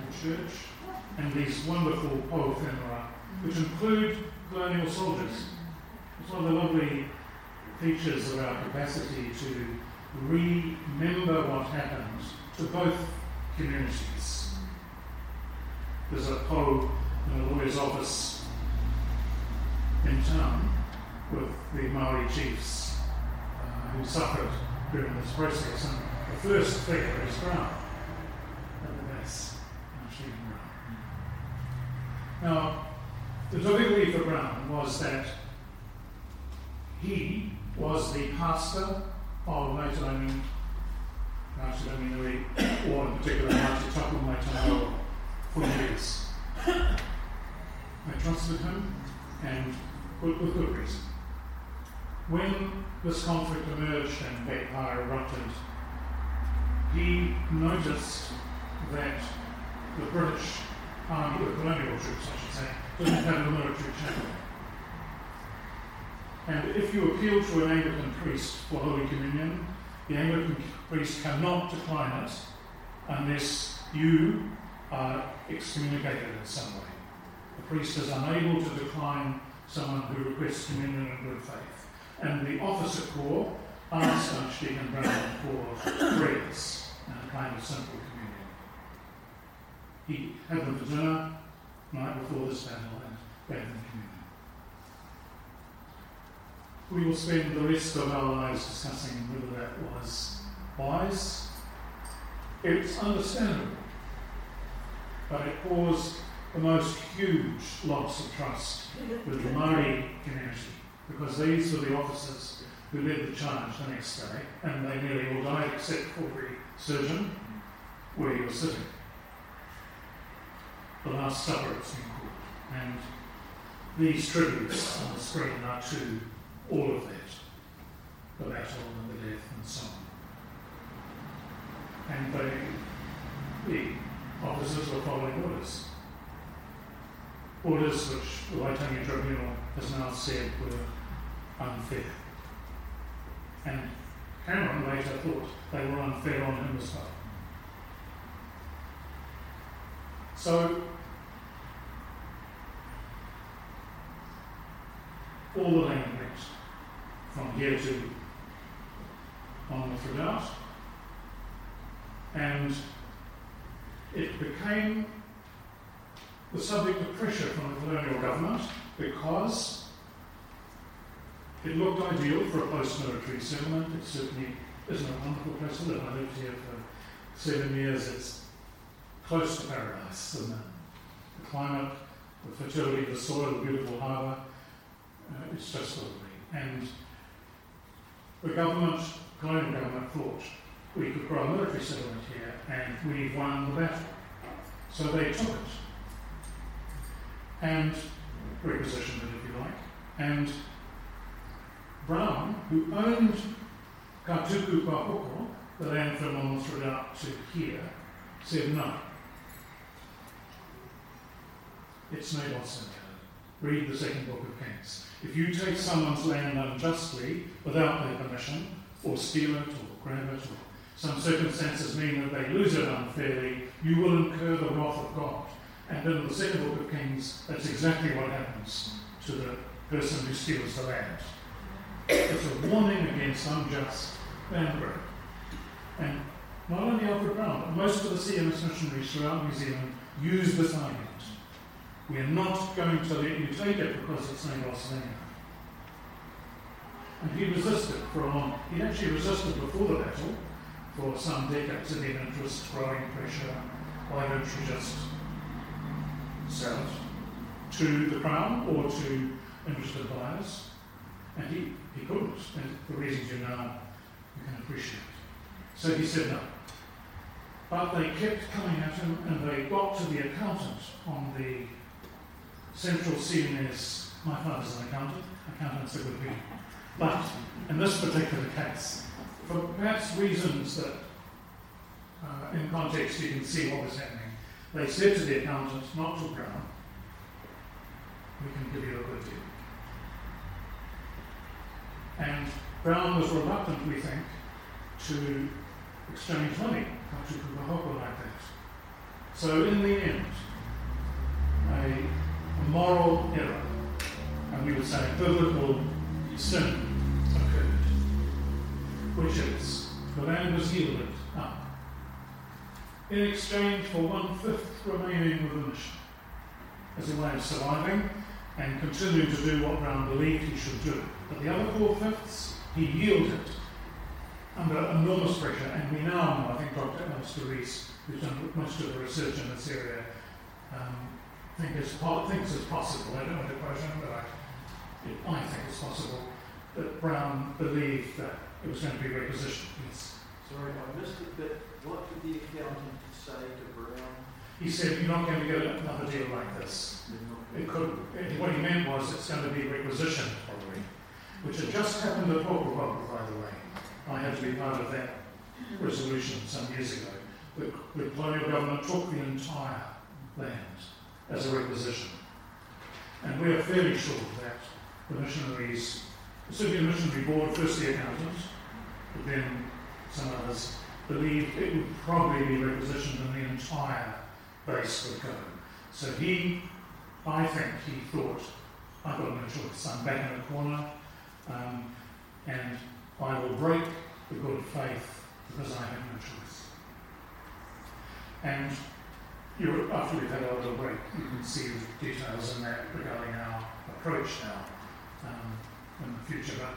the church, and these wonderful poephemera, which include colonial soldiers. It's one of the lovely features of our capacity to remember what happened to both communities. There's a poe in a lawyer's office in town with the Maori chiefs uh, who suffered during this process, and the first figure is Brown at the base, Stephen Brown. Now, the difficulty for Brown was that he was the pastor of Maitarangi, Ngāti or in particular Ngāti Tapu Maitano for years. I trusted him, and with, with good reason. When this conflict emerged and Bekpa erupted, he noticed that the British army, the colonial troops, I should say, didn't have a military channel. And if you appeal to an Anglican priest for Holy Communion, the Anglican priest cannot decline it unless you are excommunicated in some way. The priest is unable to decline someone who requests communion in good faith. And the officer corps asked Archdeacon Brown for prayers kind of simple communion. He had them for dinner night before this battle and gave them communion we will spend the rest of our lives discussing whether that was wise. It's understandable, but it caused the most huge loss of trust with the Maori community because these were the officers who led the charge the next day and they nearly all died except for the surgeon where you're sitting. The Last Supper, it's been called. And these tributes on the screen are to all of that the battle and the death and so on. And they, the officers were following orders. Orders which the Waitangi Tribunal has now said were unfair. And Cameron later thought they were unfair on well. So all the land from here to on the regard. And it became the subject of pressure from the colonial government because it looked ideal for a post-military settlement. It certainly isn't a wonderful place to live. I lived here for seven years. It's close to paradise, isn't? The climate, the fertility of the soil, the beautiful harbour, uh, it's just lovely. And the government, colonial government, thought we could grow a military settlement here and we've won the battle. So they took it and repositioned it, if you like. And Brown, who owned Katuku Papoko, the land from Monmouth out to here, said no. It's Naboth's land. Read the second book of Kings. If you take someone's land unjustly without their permission, or steal it, or grab it, or some circumstances mean that they lose it unfairly, you will incur the wrath of God. And in the second book of Kings, that's exactly what happens to the person who steals the land. It's a warning against unjust grab. And not only Alfred Brown, but most of the CMS missionaries throughout New Zealand use this argument. We are not going to let you take it because it's Naboth's land. And he resisted for a long he actually resisted before the battle for some decades of interest, growing pressure. Why don't you just sell it to the Crown or to interested buyers? And he, he couldn't, and the reasons you know you can appreciate. So he said no. But they kept coming at him and they got to the accountant on the central CMS, my father's an accountant, accountants are good people. But in this particular case, for perhaps reasons that uh, in context you can see what was happening, they said to the accountant, not to Brown, we can give you a good deal. And Brown was reluctant, we think, to exchange money, Kachi Kukahoko like that. So in the end, a, a moral error, and we would say biblical sin occurred, which is the land was yielded up in exchange for one fifth remaining of the mission as a way of surviving and continuing to do what Brown believed he should do. But the other four fifths, he yielded under enormous pressure, and we now know, I think Dr. Alistair Reese, who's done most of the research in this area, um, think it's, thinks it's possible, I don't want to quote him, but I, I think it's possible, that Brown believed that it was going to be requisitioned. Yes. Sorry, I missed it, but what did the accountant say to Brown? He said, You're not going to get another deal like this. It could, what he meant was it's going to be requisitioned, probably, which had just happened at Hokulapa, by the way. I had to be part of that resolution some years ago. The, the colonial government took the entire land as a requisition. And we are fairly sure that the missionaries, certainly the missionary board, first the accountants, but then some others, believed it would probably be requisitioned and the entire base would go. So he, I think he thought, I've got no choice, I'm back in the corner, um, and I will break the good faith because I have no choice. And you, after we've had a little break, you can see the details in that regarding our approach now um, in the future. But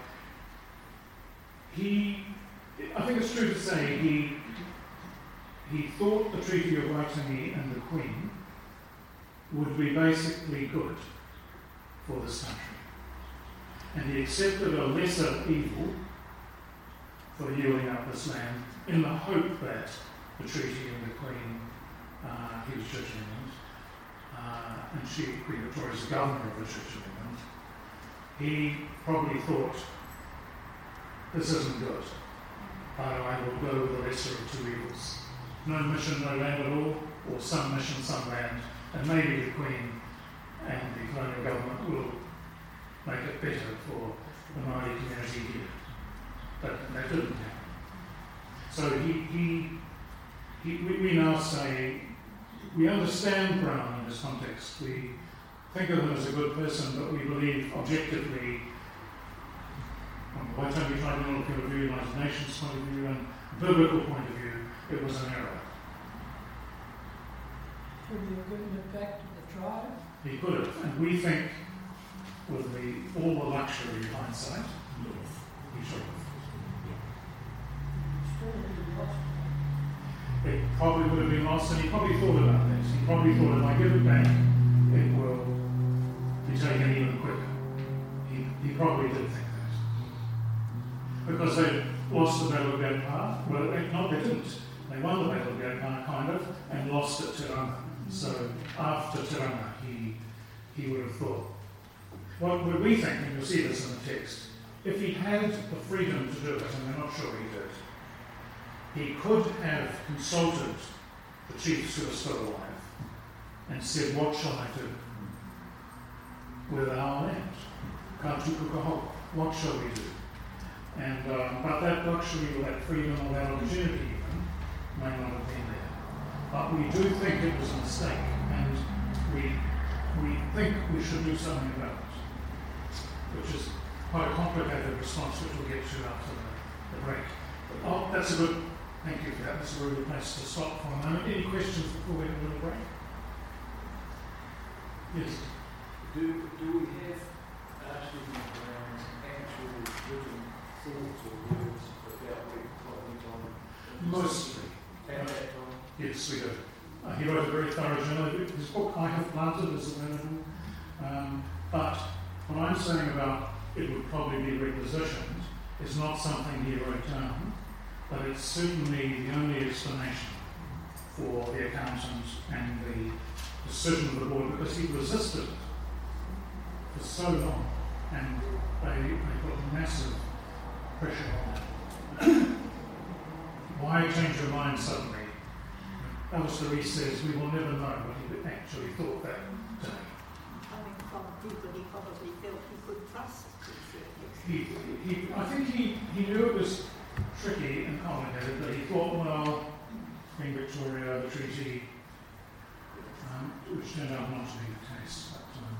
he, I think it's true to say he he thought the Treaty of Waitangi and the Queen would be basically good for this country. And he accepted a lesser evil for yielding up this land in the hope that the treaty and the Queen, uh, he was Church of England, uh, and she, Queen Victoria, is the governor of the Church of England. He probably thought, this isn't good, but I will go with the lesser of two evils. No mission, no land at all, or some mission, some land, and maybe the Queen and the colonial government will make it better for the Māori community here but that didn't happen. So he, he, he we, we now say, we understand Brown in this context. We think of him as a good person, but we believe objectively, from the Waitangi Tribunal point of view, United Nations point of view, and biblical point of view, it was an error. Could he have given it back to the tribe? He could have, and we think, with the, all the luxury of hindsight, he should have. It probably would have been lost, and he probably thought about this. He probably thought if I give it back, it will be taken even quicker. He, he probably did think that. Because they lost the Battle of Gate Pa. Well, they, not they didn't. They won the Battle of Gate Pa, kind of, and lost at Te Ranga. So after Te Ranga, he, he would have thought. What would we think, and you'll see this in the text, if he had the freedom to do it, and we're not sure he did, he could have consulted the chiefs who are still alive and said, What shall I do with our land? What shall we do? And, um, but that luxury or that freedom or that opportunity even may not have been there. But we do think it was a mistake and we, we think we should do something about it, which is quite a complicated response which we'll get to after the, the break. But, oh, that's a good Thank you for that. That's a really good place to stop for a moment. Any questions before we have a little break? Yes. Do, do we have Archdeacon Brown's actual written thoughts or words about what went on? Mostly. At Yes, do. Uh, he wrote a very thorough journal. His book, I Have Planted, is available. Um, but what I'm saying about it would probably be requisitioned is not something he wrote down but it's certainly the only explanation for the accountant and the decision of the board because he resisted it for so long and they, they put massive pressure on him. (coughs) Why change your mind suddenly? Reese says we will never know what he actually thought that day. Coming from people he probably felt he could trust. He, he, I think he, he knew it was tricky and complicated, but he thought, well, Queen Victoria, the treaty, um, which turned out not to be the case. But, um,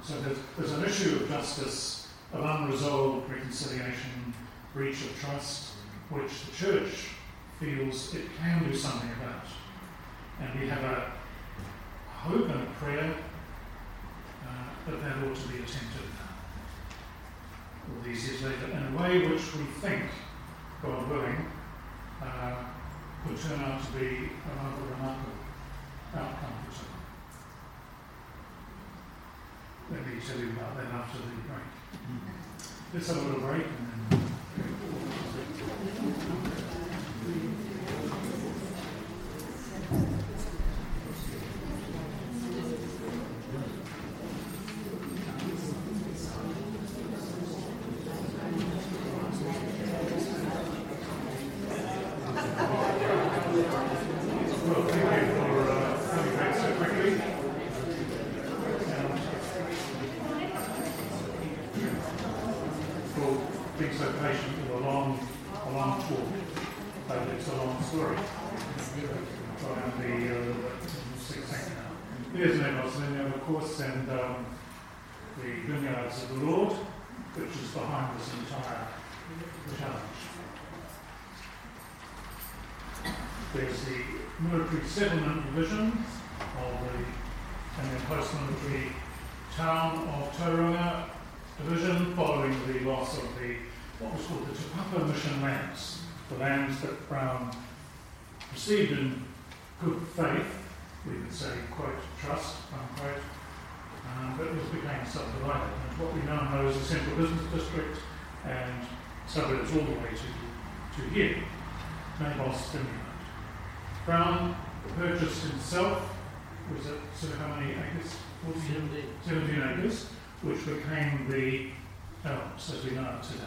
so there's, there's an issue of justice, of unresolved reconciliation, breach of trust, which the church feels it can do something about. And we have a hope and a prayer uh, that that ought to be attempted all these years later in a way which we think, God willing, uh, could turn out to be a rather remarkable outcome for some. Let me tell you about that after the break. Let's have a little break and then. Well, thank you for uh, coming back so quickly. And for being so patient with a long, a long talk, but it's a long story. And be uh, succinct now. Here's Naboth's Vineyard, of course, and um, the vineyards of the Lord, which is behind this entire challenge. There's the military settlement division of the and then post-military town of Tauranga division following the loss of the what was called the Te Papa mission lands, the lands that Brown received in good faith, we would say, quote, trust, unquote, um, but it became subdivided. And what we now know is a central business district and suburbs all the way to, to here, Naboth's Vineyard. Brown purchased himself, was it so how many acres? 14, 17 acres, which became the Elms as we know it today.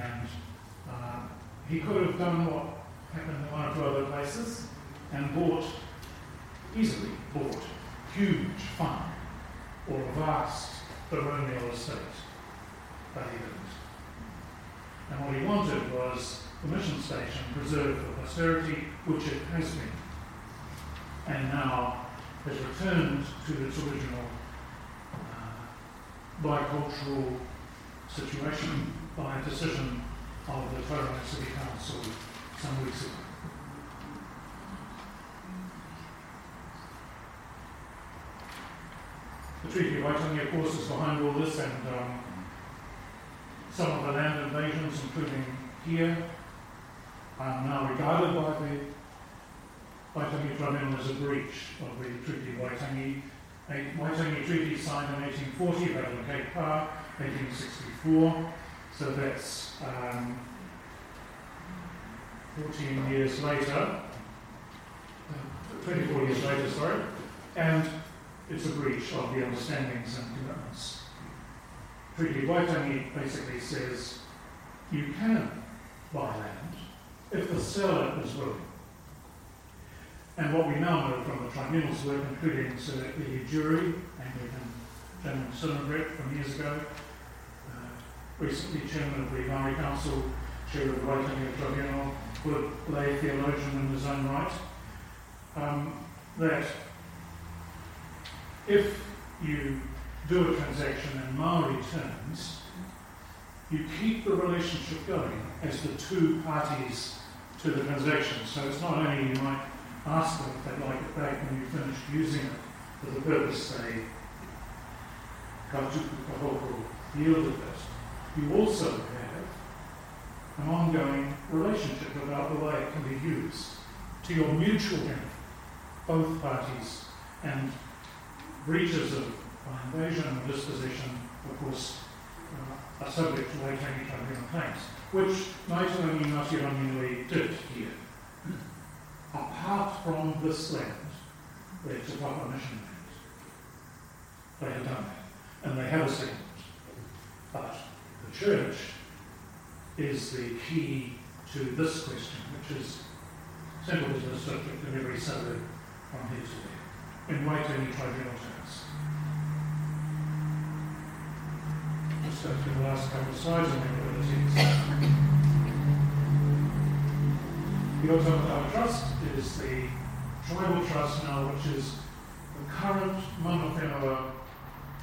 And uh, he could have done what happened in one or two other places and bought, easily bought, huge farm or a vast baronial estate, but he didn't. And what he wanted was the mission station preserved for posterity, which it has been, and now has returned to its original bicultural situation by a decision of the Tauranga City Council some weeks ago. The Treaty of Waitangi, of course, is behind all this, and um, some of the land invasions, including here, are now regarded by the Waitangi Tribunal as a breach of the Treaty of Waitangi. Waitangi Treaty signed in 1840, Battle of Gate Pa, 1864. So that's um, 14 years later, uh, 24 years later, sorry, and it's a breach of the understandings and commitments. Treaty Waitangi basically says you can buy land if the seller is willing. And what we now know from the tribunal's work, including Sir Eddie Durie, Anglican General Synod from years ago, uh, recently chairman of the Maori Council, chair of the Waitangi Tribunal, good lay theologian in his own right, um, that if you do a transaction in Maori terms, you keep the relationship going as the two parties to the transaction. So it's not only you might ask them if they'd like it back when you've finished using it for the purpose they kajuku kahoko yielded it. You also have an ongoing relationship about the way it can be used to your mutual benefit, both parties, and breaches of invasion and dispossession, of course, uh, are subject to Waitangi Tribunal claims, which Ngāi Ngāti Ranginui did here. Apart from this land, where Te Papa mission land, they have done that, and they have a settlement. But the church is the key to this question, which is central business district in every suburb from here to there, in Waitangi Tribunal terms. Let's go through the last couple of slides and then we'll see. The Otamataha Trust is the tribal trust now, which is the current Mana Whenua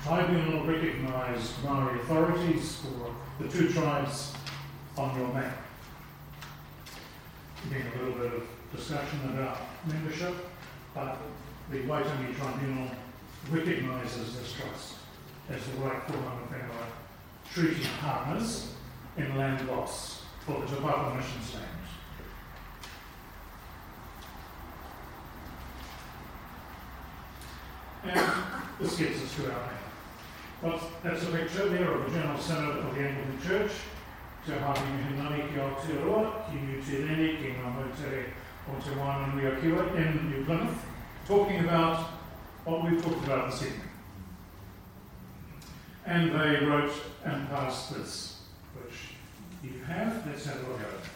tribunal recognised Maori authorities for the two tribes on your map. Been a little bit of discussion about membership, but the Waitangi Tribunal recognises this trust as the rightful Mana Whenua treaty partners in land loss for the Te Papa Missions. And this gets us to our name. But that's a picture there of the General Synod of the Anglican Church. Te Hāhi Mihinare ki Aotearoa, ki Mutireni, ki ngā moutere o Te Wānanui in New Plymouth, talking about what we've talked about this evening. And they wrote and passed this, which you have. Let's have a look at it.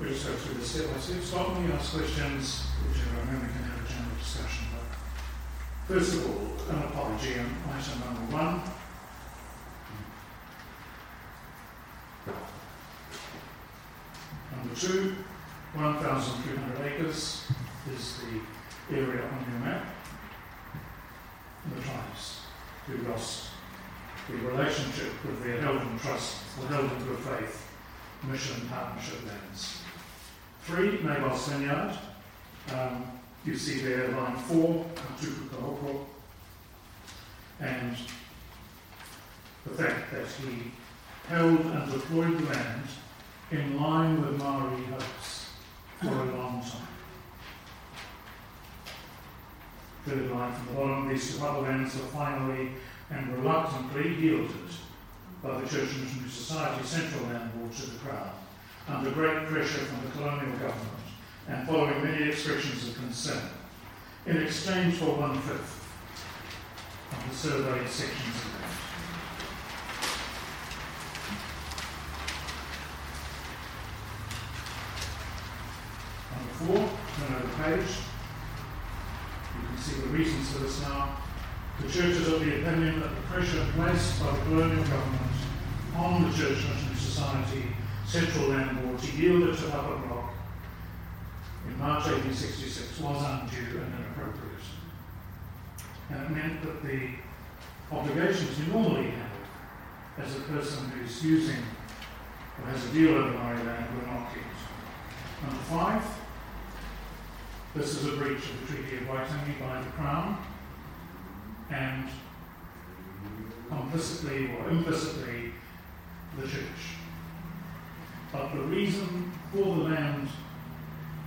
We'll this step by. Stop me, ask questions, whichever, and then we can have a general discussion. But first of all, an apology on item number one. Number two, 1,300 acres is the area on your map. The tribes who lost the relationship with their held in trust the held in good faith mission partnership lands. Three, Naboth's Vineyard. Um, you see there line four, Tupu Kahoko. And the fact that he held and deployed the land in line with Maori hopes for a long time. Third line from the bottom, these lands are finally and reluctantly yielded by the Church and Missionary Society Central Land Board to the Crown under great pressure from the colonial government and following many expressions of concern, in exchange for one fifth of the surveyed sections of land. Number four, turn over the page. You can see the reasons for this now. The church is of the opinion that the pressure placed by the colonial government on the Church Missionary Society Central Land Board to yield it to Upper Rock in March 1866 was undue and inappropriate. And it meant that the obligations you normally have as a person who's using or has a deal over Maori land were not kept. Number five, this is a breach of the Treaty of Waitangi by the Crown and implicitly or implicitly the Church. But the reason for the land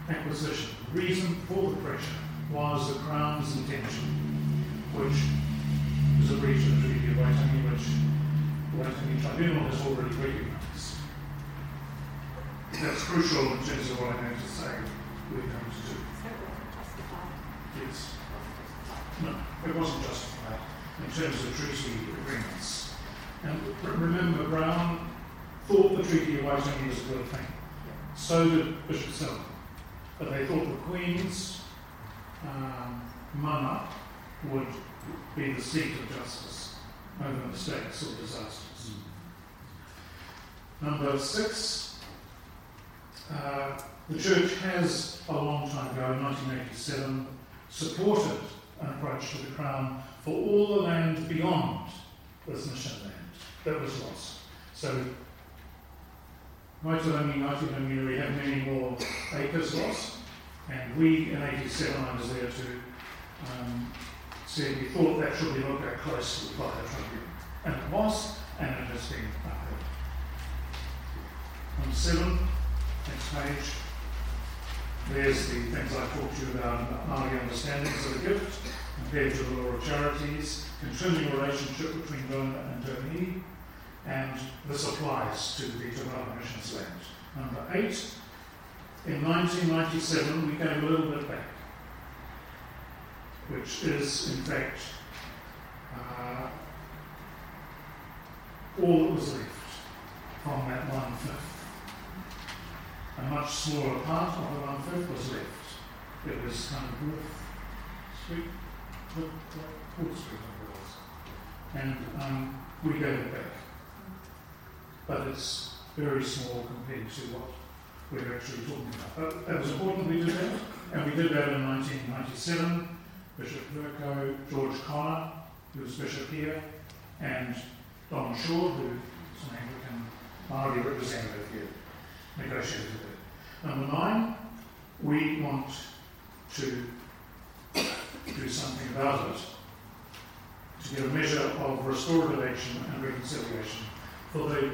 acquisition, the reason for the pressure was the Crown's intention, which is a breach of the Treaty of Waitangi, which the Waitangi Tribunal has already recognised. That's crucial in terms of what I'm going to say we're going to do. So it wasn't justified. Yes. No, it wasn't justified in terms of treaty agreements. And remember, Brown thought the Treaty of Waitangi was a good thing. So did Bishop Selwyn. But they thought the Queen's um, mana would be the seat of justice over mistakes or disasters. Number six, uh, the church has a long time ago, in 1987, supported an approach to the Crown for all the land beyond this mission land that was lost. So, Waitangi, Ngāti we have many more acres lost, and we in 87, I was there to um, we thought that should be looked at closely by the tribunal. And it was, and it has been upheld. Number seven, next page. There's the things I talked to you about, about Māori understandings of the gift, compared to the law of charities, continuing relationship between donor and donee, and this applies to the Whānau Missions land. Number eight, in 1997 we gave a little bit back, which is in fact uh, all that was left from that one fifth. A much smaller part of the one fifth was left. It was kind of Wolf Street. And um, we gave it back. But it's very small compared to what we're actually talking about. But it was important we did that, and we did that in 1997. Bishop Vercoe, George Connor, who was bishop here, and Don Shaw, who is an Anglican minority representative here, negotiated it. Number nine, we want to do something about it, to get a measure of restorative action and reconciliation for the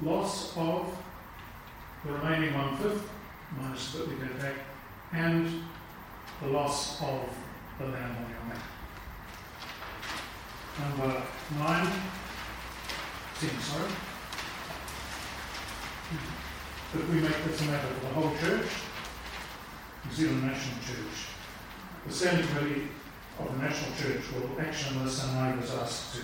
loss of the remaining one fifth, minus that we get back, and the loss of the land on your map. Number nine, ten, sorry. That we make this a matter for the whole church, New Zealand National Church. The Standing Committee of the National Church will action this and I was asked to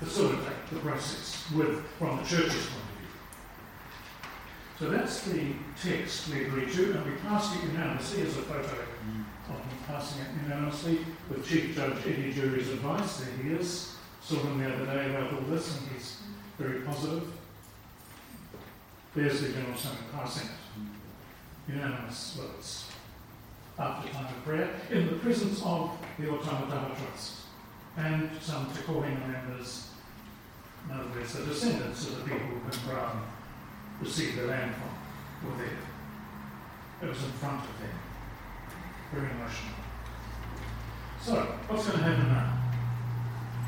facilitate the process with, from the church's point of view. So that's the text we agreed to, and we passed it unanimously as a photo of me passing it unanimously with Chief Judge Eddie Durie's advice. There he is. Saw him the other day about all this, and he's very positive. There's the General Assembly passing it. Unanimous votes. After time of prayer, in the presence of the Otamataha Trust and some Te Kohina members, in other words, the descendants of the people whom Brown received the land from, were there. It was in front of them. Very emotional. So, what's going to happen now?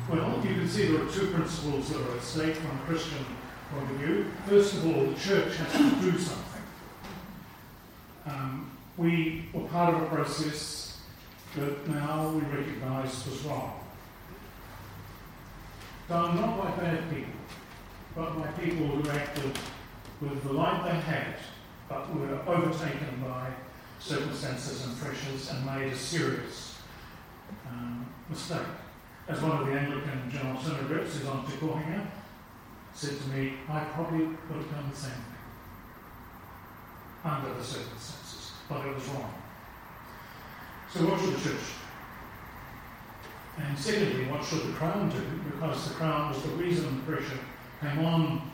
Well, you can see there are two principles that are at stake from a Christian point of view. First of all, the church has to do something. Um, we were part of a process that now we recognise was wrong. Done not by bad people, but by people who acted with the light they had, but were overtaken by circumstances and pressures and made a serious um, mistake. As one of the Anglican General Synod who's on Te Kohina said to me, I probably would have done the same thing under the circumstances, but it was wrong. So what should the church? And secondly, what should the Crown do? Because the Crown was the reason the pressure came on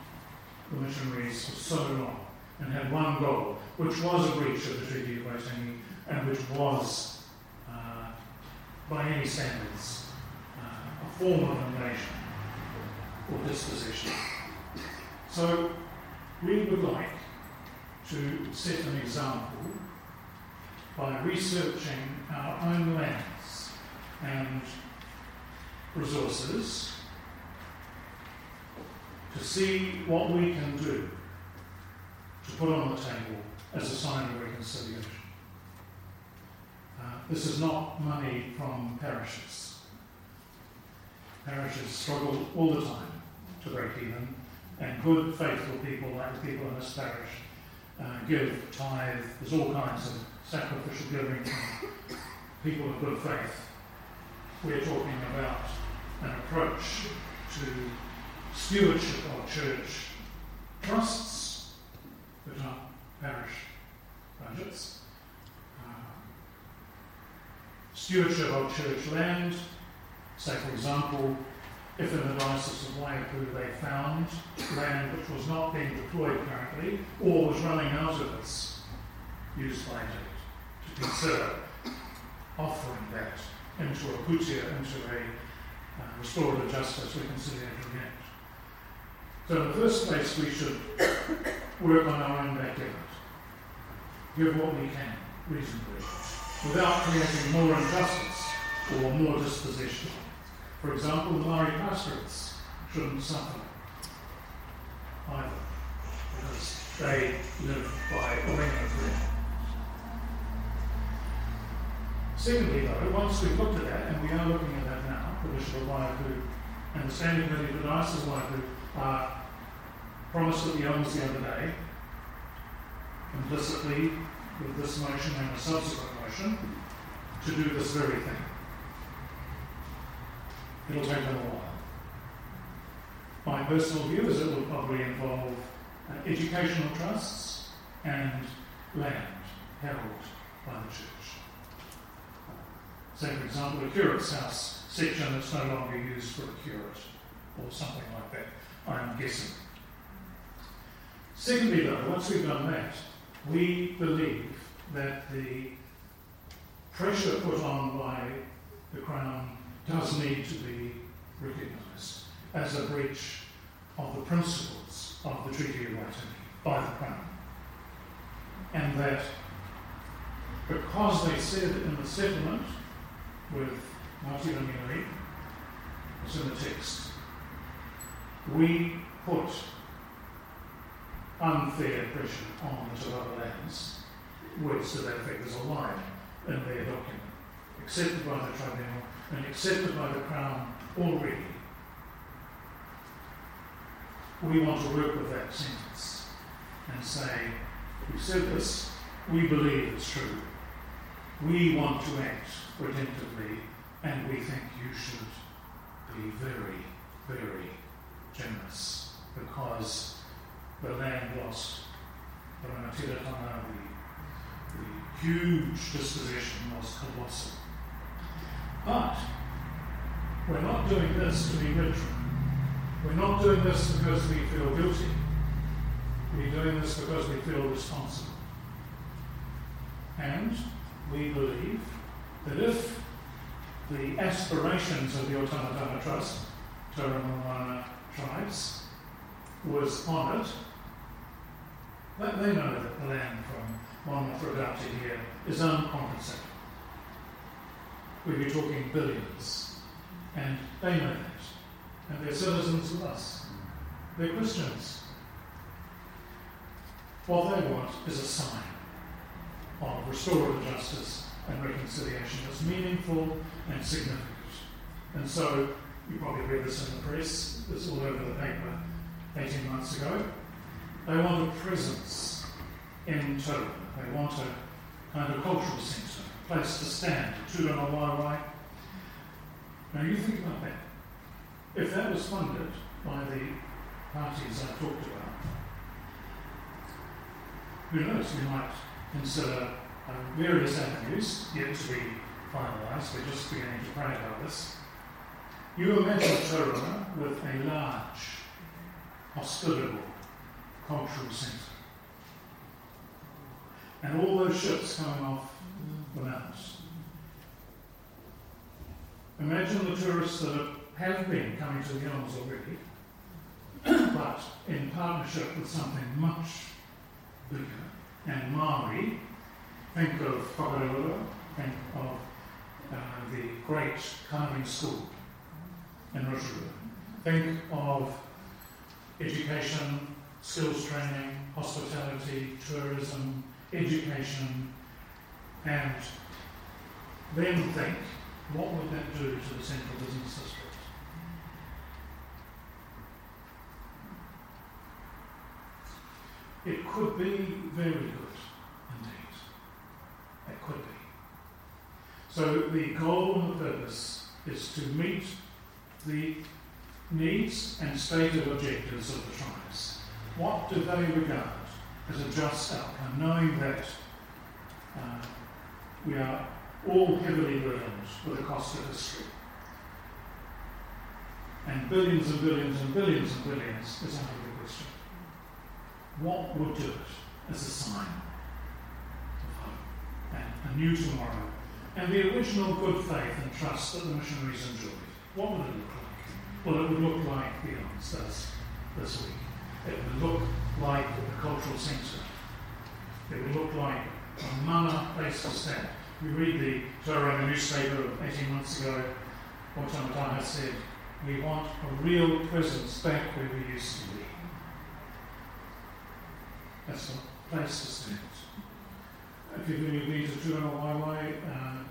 the missionaries for so long and had one goal, which was a breach of the Treaty of Waitangi and which was, uh, by any standards, uh, a form of invasion or disposition. So we would like to set an example by researching our own lands and resources to see what we can do to put on the table as a sign of reconciliation. Uh, this is not money from parishes. Parishes struggle all the time to break even, and good, faithful people like the people in this parish uh, give tithe. There's all kinds of sacrificial giving from (coughs) people of good faith. We're talking about an approach to stewardship of church trusts, that are parish budgets, uh, stewardship of church land. Say, for example, if in the Diocese of Waiapu they found land which was not being deployed currently or was running out of its use by date, to consider offering that into a putia, into a restorative justice reconciliation act. So in the first place, we should work on our own backyard. Give what we can, reasonably, without creating more injustice or more disposition. For example, the Maori pastorates shouldn't suffer either, because they live by a ring Secondly, though, once we've looked at that, and we are looking at that now, of Waiapu and the Standing Committee of the Diocese of Waiapu are promised at the Elms the other day, implicitly with this motion and a subsequent motion, to do this very thing. It'll take them a while. My personal view is it will probably involve uh, educational trusts and land held by the church. Say, for example, a curate's house section that's no longer used for a curate or something like that, I'm guessing. Secondly, though, once we've done that, we believe that the pressure put on by the Crown does need to be recognised as a breach of the principles of the Treaty of Waitangi by the Crown. And that because they said in the settlement with Rangirangi, it's in the text, we put unfair pressure on Te Papa lands, words to that effect, there's a line in their document, accepted by the tribunal and accepted by the Crown already. We want to work with that sentence and say, we said this, we believe it's true. We want to act redemptively, and we think you should be very, very generous because the land lost the Tanga, the, the huge dispossession was colossal. But we're not doing this to be rich. We're not doing this because we feel guilty. We're doing this because we feel responsible. And we believe that if the aspirations of the Otamataha Trust, Tauranga tribes, was honoured, that they know that the land from Monmouth to here is uncompensated. We'd be talking billions. And they know that. And they're citizens of us. They're Christians. What they want is a sign of restorative justice and reconciliation that's meaningful and significant. And so, you probably read this in the press, it's all over the paper 18 months ago. They want a presence in Tauranga. They want a kind of cultural centre, a place to stand, Tūrangawaewae. Now you think about that. If that was funded by the parties I talked about, who knows, we might consider uh, various avenues yet to be finalised. We're just beginning to pray about this. You imagine Tauranga with a large, hospitable cultural centre. And all those ships coming off the mountains. Imagine the tourists that have been coming to the islands already, (coughs) but in partnership with something much bigger. And Maori, think of Whakarewarewa, think of uh, the great carving school in Rotorua. Think of education, skills training, hospitality, tourism, education, and then think, what would that do to the central business district? It could be very good indeed. It could be. So the goal and the purpose is to meet the needs and stated objectives of the tribes. What do they regard as a just outcome, knowing that uh, we are all heavily burdened with the cost of history? And billions and billions and billions and billions is the question. What would do it as a sign of hope and a new tomorrow and the original good faith and trust that the missionaries enjoyed? What would it look like? Well, it would look like the Arts does this week. It would look like the cultural centre. It would look like a mana place to stand. We read the Tauranga newspaper of 18 months ago. Otamataha said, we want a real presence back where we used to be. That's a place to stand. If you've been to Tūrangawaewae uh,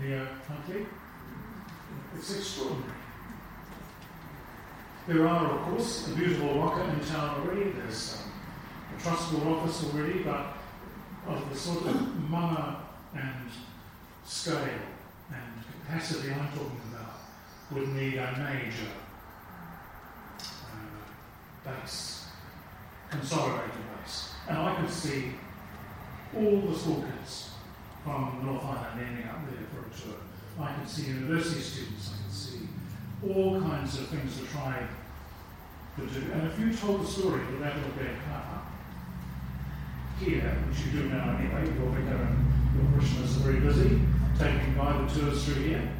near Huntly, it's extraordinary. There are, of course, a beautiful rocker in town already. There's um, a trust board office already, but of the sort of mana and scale and capacity I'm talking about would need a major uh, base, consolidated base. And I could see all the school kids from North Island ending up there for a tour. I could see university students, I could see all kinds of things the tribe could do. And if you told the story of the Battle of Bear Car here, which you do now anyway, your vicar and um, your parishioners are very busy taking guided tours through here,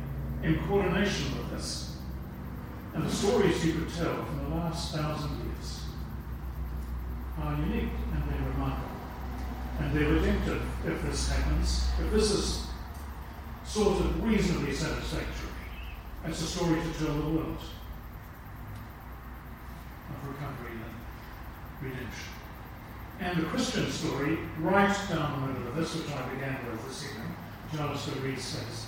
in coordination with this. And the stories you could tell from the last thousand years are unique and they're remarkable. And they're redemptive if this happens. If this is sort of reasonably satisfactory, it's a story to tell the world of recovery and redemption. And the Christian story, right down the middle of this, which I began with this evening, Jonathan Reed says,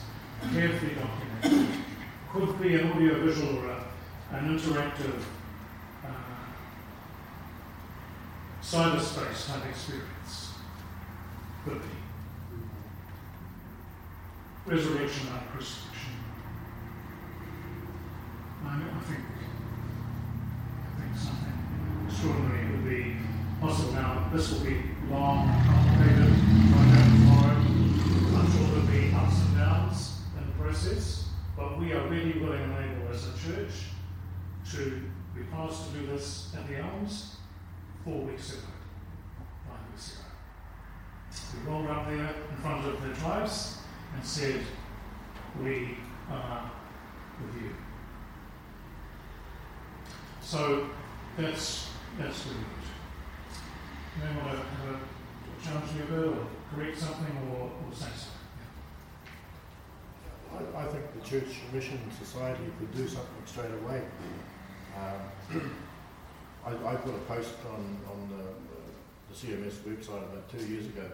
carefully documented, could be an audio-visual or a, an interactive uh, cyberspace type experience. Be. Resurrection and crucifixion. I, I think I think something extraordinary would be possible. Now, this will be long, complicated, tomorrow. I'm sure there'll be ups and downs in the process, but we are really willing and able as a church to be promised to do this at the Elms four weeks ago, five weeks ago. There in front of their tribes and said, We are with you. So that's that's the root. You may want to have a challenge me a bit or correct something or, or say something. I, I think the Church Mission Society could do something straight away. Um, I, I put a post on, on the, the CMS website about two years ago.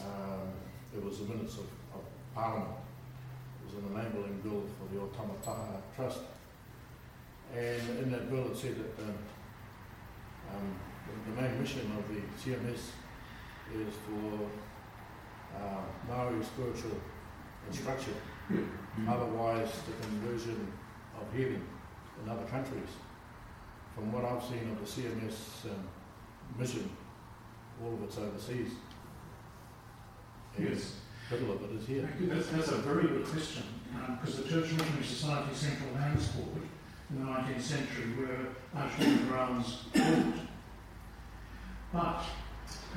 Um, it was the minutes of, of Parliament. It was an enabling bill for the Otamataha Trust. And in that bill it said that um, um, the, the main mission of the CMS is for uh, Maori spiritual instruction otherwise the conversion of healing in other countries. From what I've seen of the CMS um, mission, all of it's overseas. And Yes. Little of it is here. Thank you. That's, that's a very good question, because the Church Missionary Society Central Lands Board in the 19th century were Archdeacon Brown's board. But,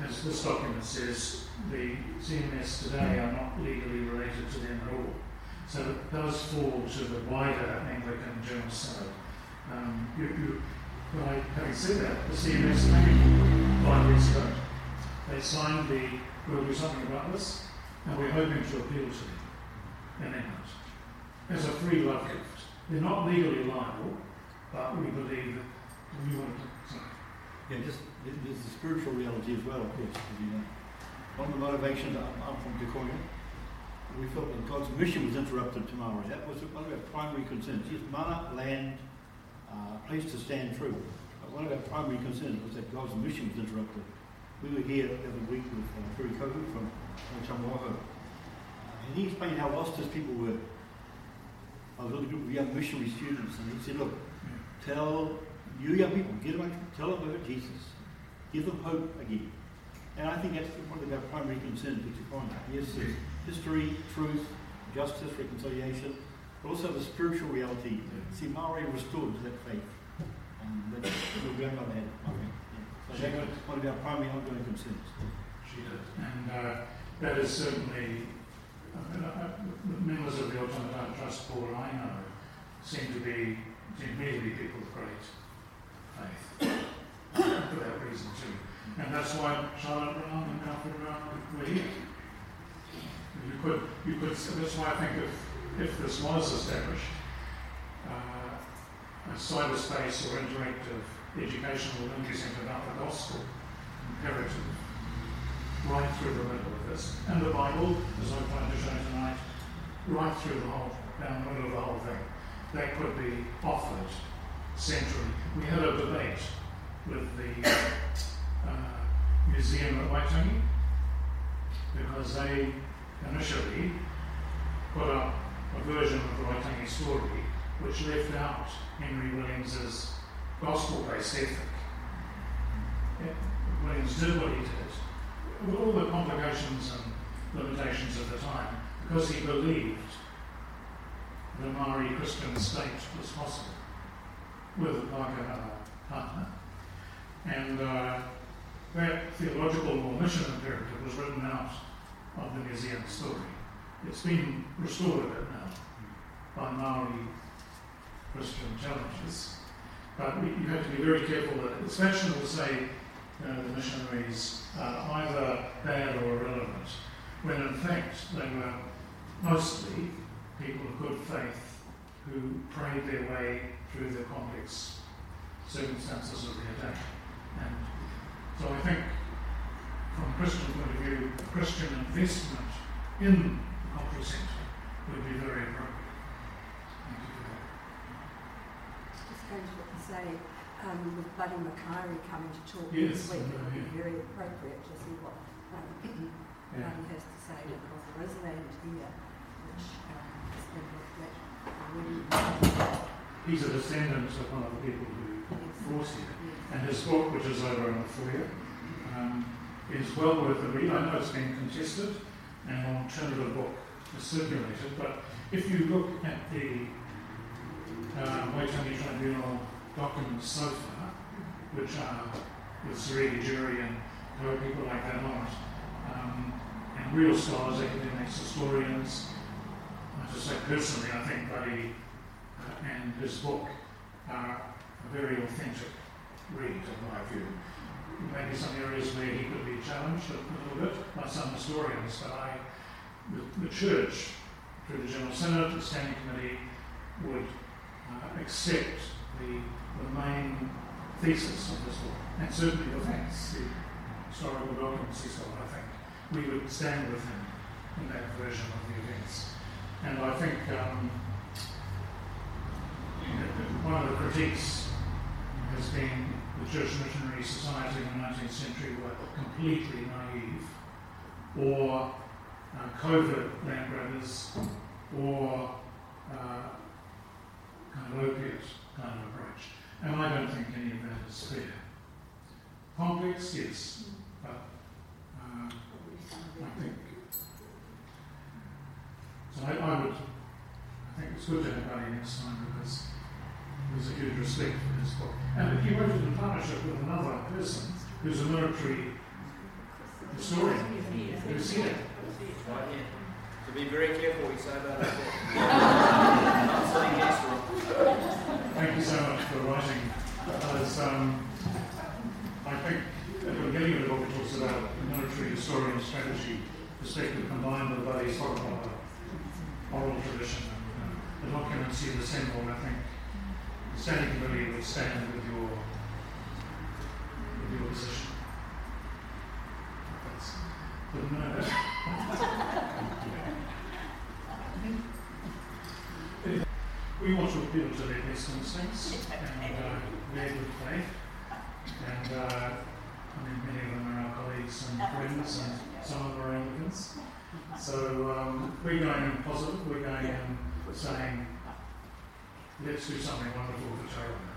as this document says, the CMS today are not legally related to them at all. So it does fall to the wider Anglican General Synod. Um, you, you, but I, having said that, the CMS came five weeks ago. They signed the, we'll do something about this, and we're hoping to appeal to them in England as a free love gift. They're not legally liable, but we believe that we want to. Yeah, just there- there's the spiritual reality as well, of course. as You know, one of the motivations I'm, from Decoya. We felt that God's mission was interrupted tomorrow. That was one of our primary concerns. Yes, mana, land, uh, place to stand true. One of our primary concerns was that God's mission was interrupted. We were here the other week with uh, Puri Kohu from Chamwaho. Uh, and he explained how lost his people were. I was with a group of young missionary students, and he said, "Look, tell you young people, get them, tell them about Jesus, give them hope again." And I think that's one of our primary concerns with Tikona. Yes, there's history, truth, justice, reconciliation, but also the spiritual reality. See, Maori restored to that faith, and that your grandmother had. I think. One of our primary ongoing concerns. She did. And uh, that is certainly, uh, the members of the Otamataha Trust Board I know seem to be, to me be people of great faith. (coughs) For that reason too. And that's why Charlotte Brown and Alfred Brown were here. You could, you could, that's why I think if, if this was established, cyberspace or interactive educational centre about the gospel, imperative, right through the middle of this. And the Bible, as I'm trying to show tonight, right through the whole, down the middle of the whole thing. That could be offered centrally. We had a debate with the uh, museum at Waitangi because they initially put up a version of the Waitangi story which left out Henry Williams's gospel-based ethic Williams did what he did, with all the complications and limitations of the time, because he believed the Maori Christian state was possible with a partner. And uh, that theological or mission imperative was written out of the museum story. It's been restored a bit now by Maori Christian challenges. But we, you have to be very careful that it's fashionable to say know, the missionaries are either bad or irrelevant, when in fact they were mostly people of good faith who prayed their way through the complex circumstances of their day. And so I think, from a Christian point of view, Christian investment in the cultural centre would be very appropriate. Thank you for that. Going to say, um, with Buddy Mackay coming to talk Yes, this week, it would be very appropriate to see what um, (clears throat) Yeah. Buddy has to say because there is land here which um, has been looked at already. He's a descendant of one of the people who brought here. And his book, which is over on the foyer, um, is well worth a read. I know it's been contested and an alternative book is circulated, but if you look at the uh, Waitangi Tribunal documents so far, which are with Sir Eddie Durie and are people like that on it, um, and real scholars, academics, historians, I just say personally, I think Buddy uh, and his book are a very authentic read, in my view. Maybe some areas where he could be challenged a little bit by some historians, but I, the, the church, through the General Synod, the Standing Committee, would uh, accept the, the main thesis of this book, and certainly the facts, the historical documents he's got, I think. We would stand with him in that version of the events. And I think um, one of the critiques has been the Church Missionary Society in the 19th century were completely naive, or uh, covert land grabbers, or uh, kind of opiate kind of approach. And I don't think any of that is fair. Complex, yes, but uh, I think so. I, I would. I think it's good to have Buddy next time because there's a huge respect for his book. And he it in partnership with another person who's a military historian who's here. Right here. So be very careful what you say about that book. (laughs) Not sitting next to it. Thank you so much for writing. As, um, I think at the beginning of the book it talks about military historian strategy perspective combined with Buddy's oral, oral tradition. And, uh, the documents you've assembled, I think, the standing committee would stand with your with your position. That's know. (laughs) We want to appeal to their best instincts and uh, their good faith. And uh, I mean, many of them are our colleagues and friends, and some of them are Anglicans. So um, we're going in positive, we're going in saying, let's do something wonderful for Tauranga.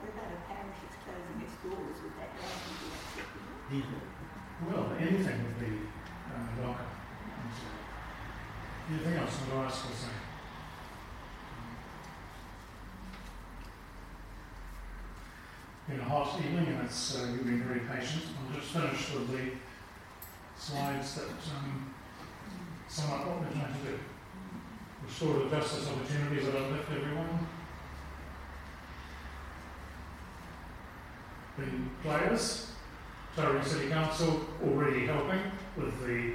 What about a parish that's closing its doors? Would that be acceptable? Well, anything would be uh, welcome. Anything else that I ask or Been a hot evening and it's, uh, you've been very patient. I'll just finish with the slides that um, sum up what we're trying to do. Restore the justice opportunities that uplift everyone. The players, Tauranga City Council already helping with the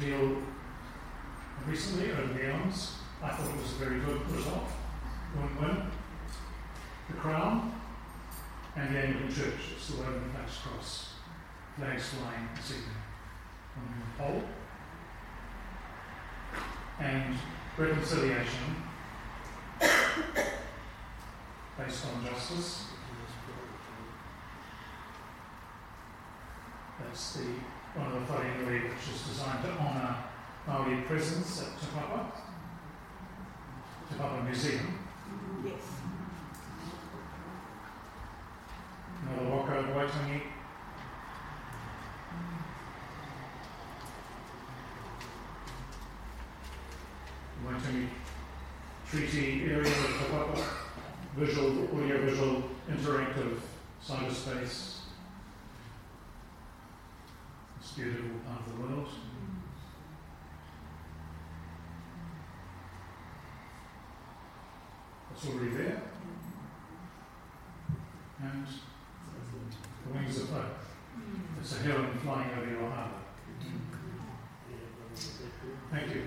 deal recently over the elms. I thought it was a very good result. Win-win. The Crown and the Anglican Church. It's the Woven Flags Cross. Flags flying evening on the pole. And reconciliation based on justice. That's the one of the wharenui which is designed to honour Maori presence at Te Papa, Te Papa Museum. Yes. Another walk out of the treaty area of Te Papa, visual, audio visual, interactive cyberspace. It's beautiful part of the world. It's already there. And the wings of hope. It's a heron flying over your harbour. Mm. Thank you.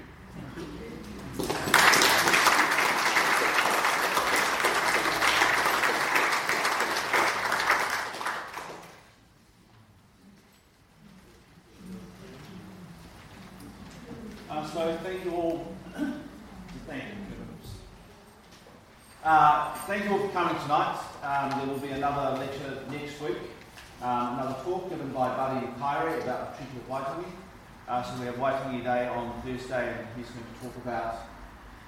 Um, so thank you all. thank you. Uh, thank you all for coming tonight. Um, there will be another lecture next week, um, another talk given by Buddy Mikaere about the Treaty of Waitangi. Uh, so we have Waitangi Day on Thursday, and he's going to talk about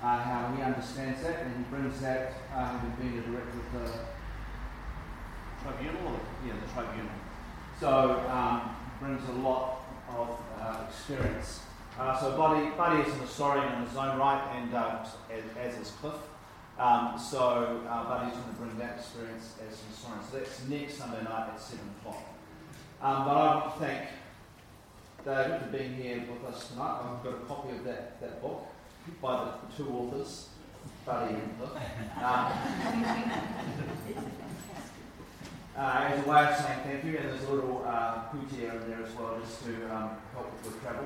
uh, how he understands that, and he brings that, uh, having been the director of the tribunal, or yeah, the tribunal. So um, brings a lot of uh, experience. Uh, so Buddy, Buddy is an historian in his own right, and uh, as, as is Cliff. Um, so uh, Buddy's going to bring that experience as an historian. So that's next Sunday night at 7 o'clock. Um, but I want to thank David for being here with us tonight. I've got a copy of that, that book by the two authors, Buddy and Cliff. Um, (laughs) uh, as a way of saying thank you, and there's a little uh, in there as well, just to um, help with travel.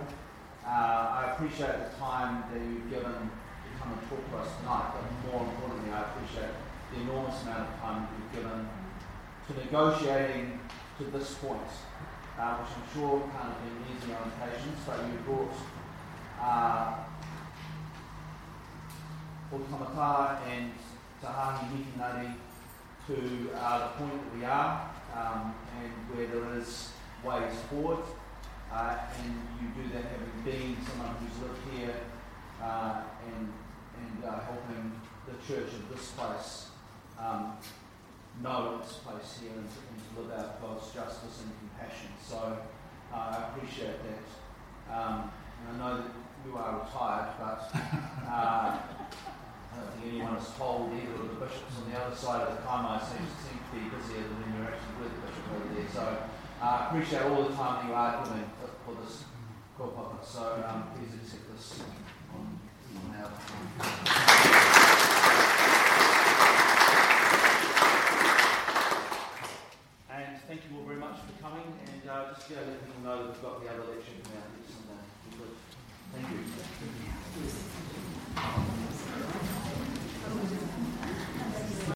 Uh, I appreciate the time that you've given to come and talk to us tonight, but more importantly, I appreciate the enormous amount of time you've given to negotiating to this point, uh, which I'm sure can't have been easy on occasions, but you brought uh, Otamataha and Te Hāhi Mihinare to uh, the point that we are um, and where there is ways forward. Uh, and you do that having been someone who's lived here uh, and, and uh, helping the church of this place um, know its place here and, and to live out God's justice and compassion. So uh, I appreciate that. Um, and I know that you are retired, but uh, I don't think anyone has told either of the bishops on the other side of the Kaimai seem, seem to be busier than when you're actually with the bishop over there. So I uh, appreciate all the time you are giving for, for this kaupapa. So um, please accept this on, on our uh, just yeah, let people know that we've got the other election coming out next Sunday. Thank you.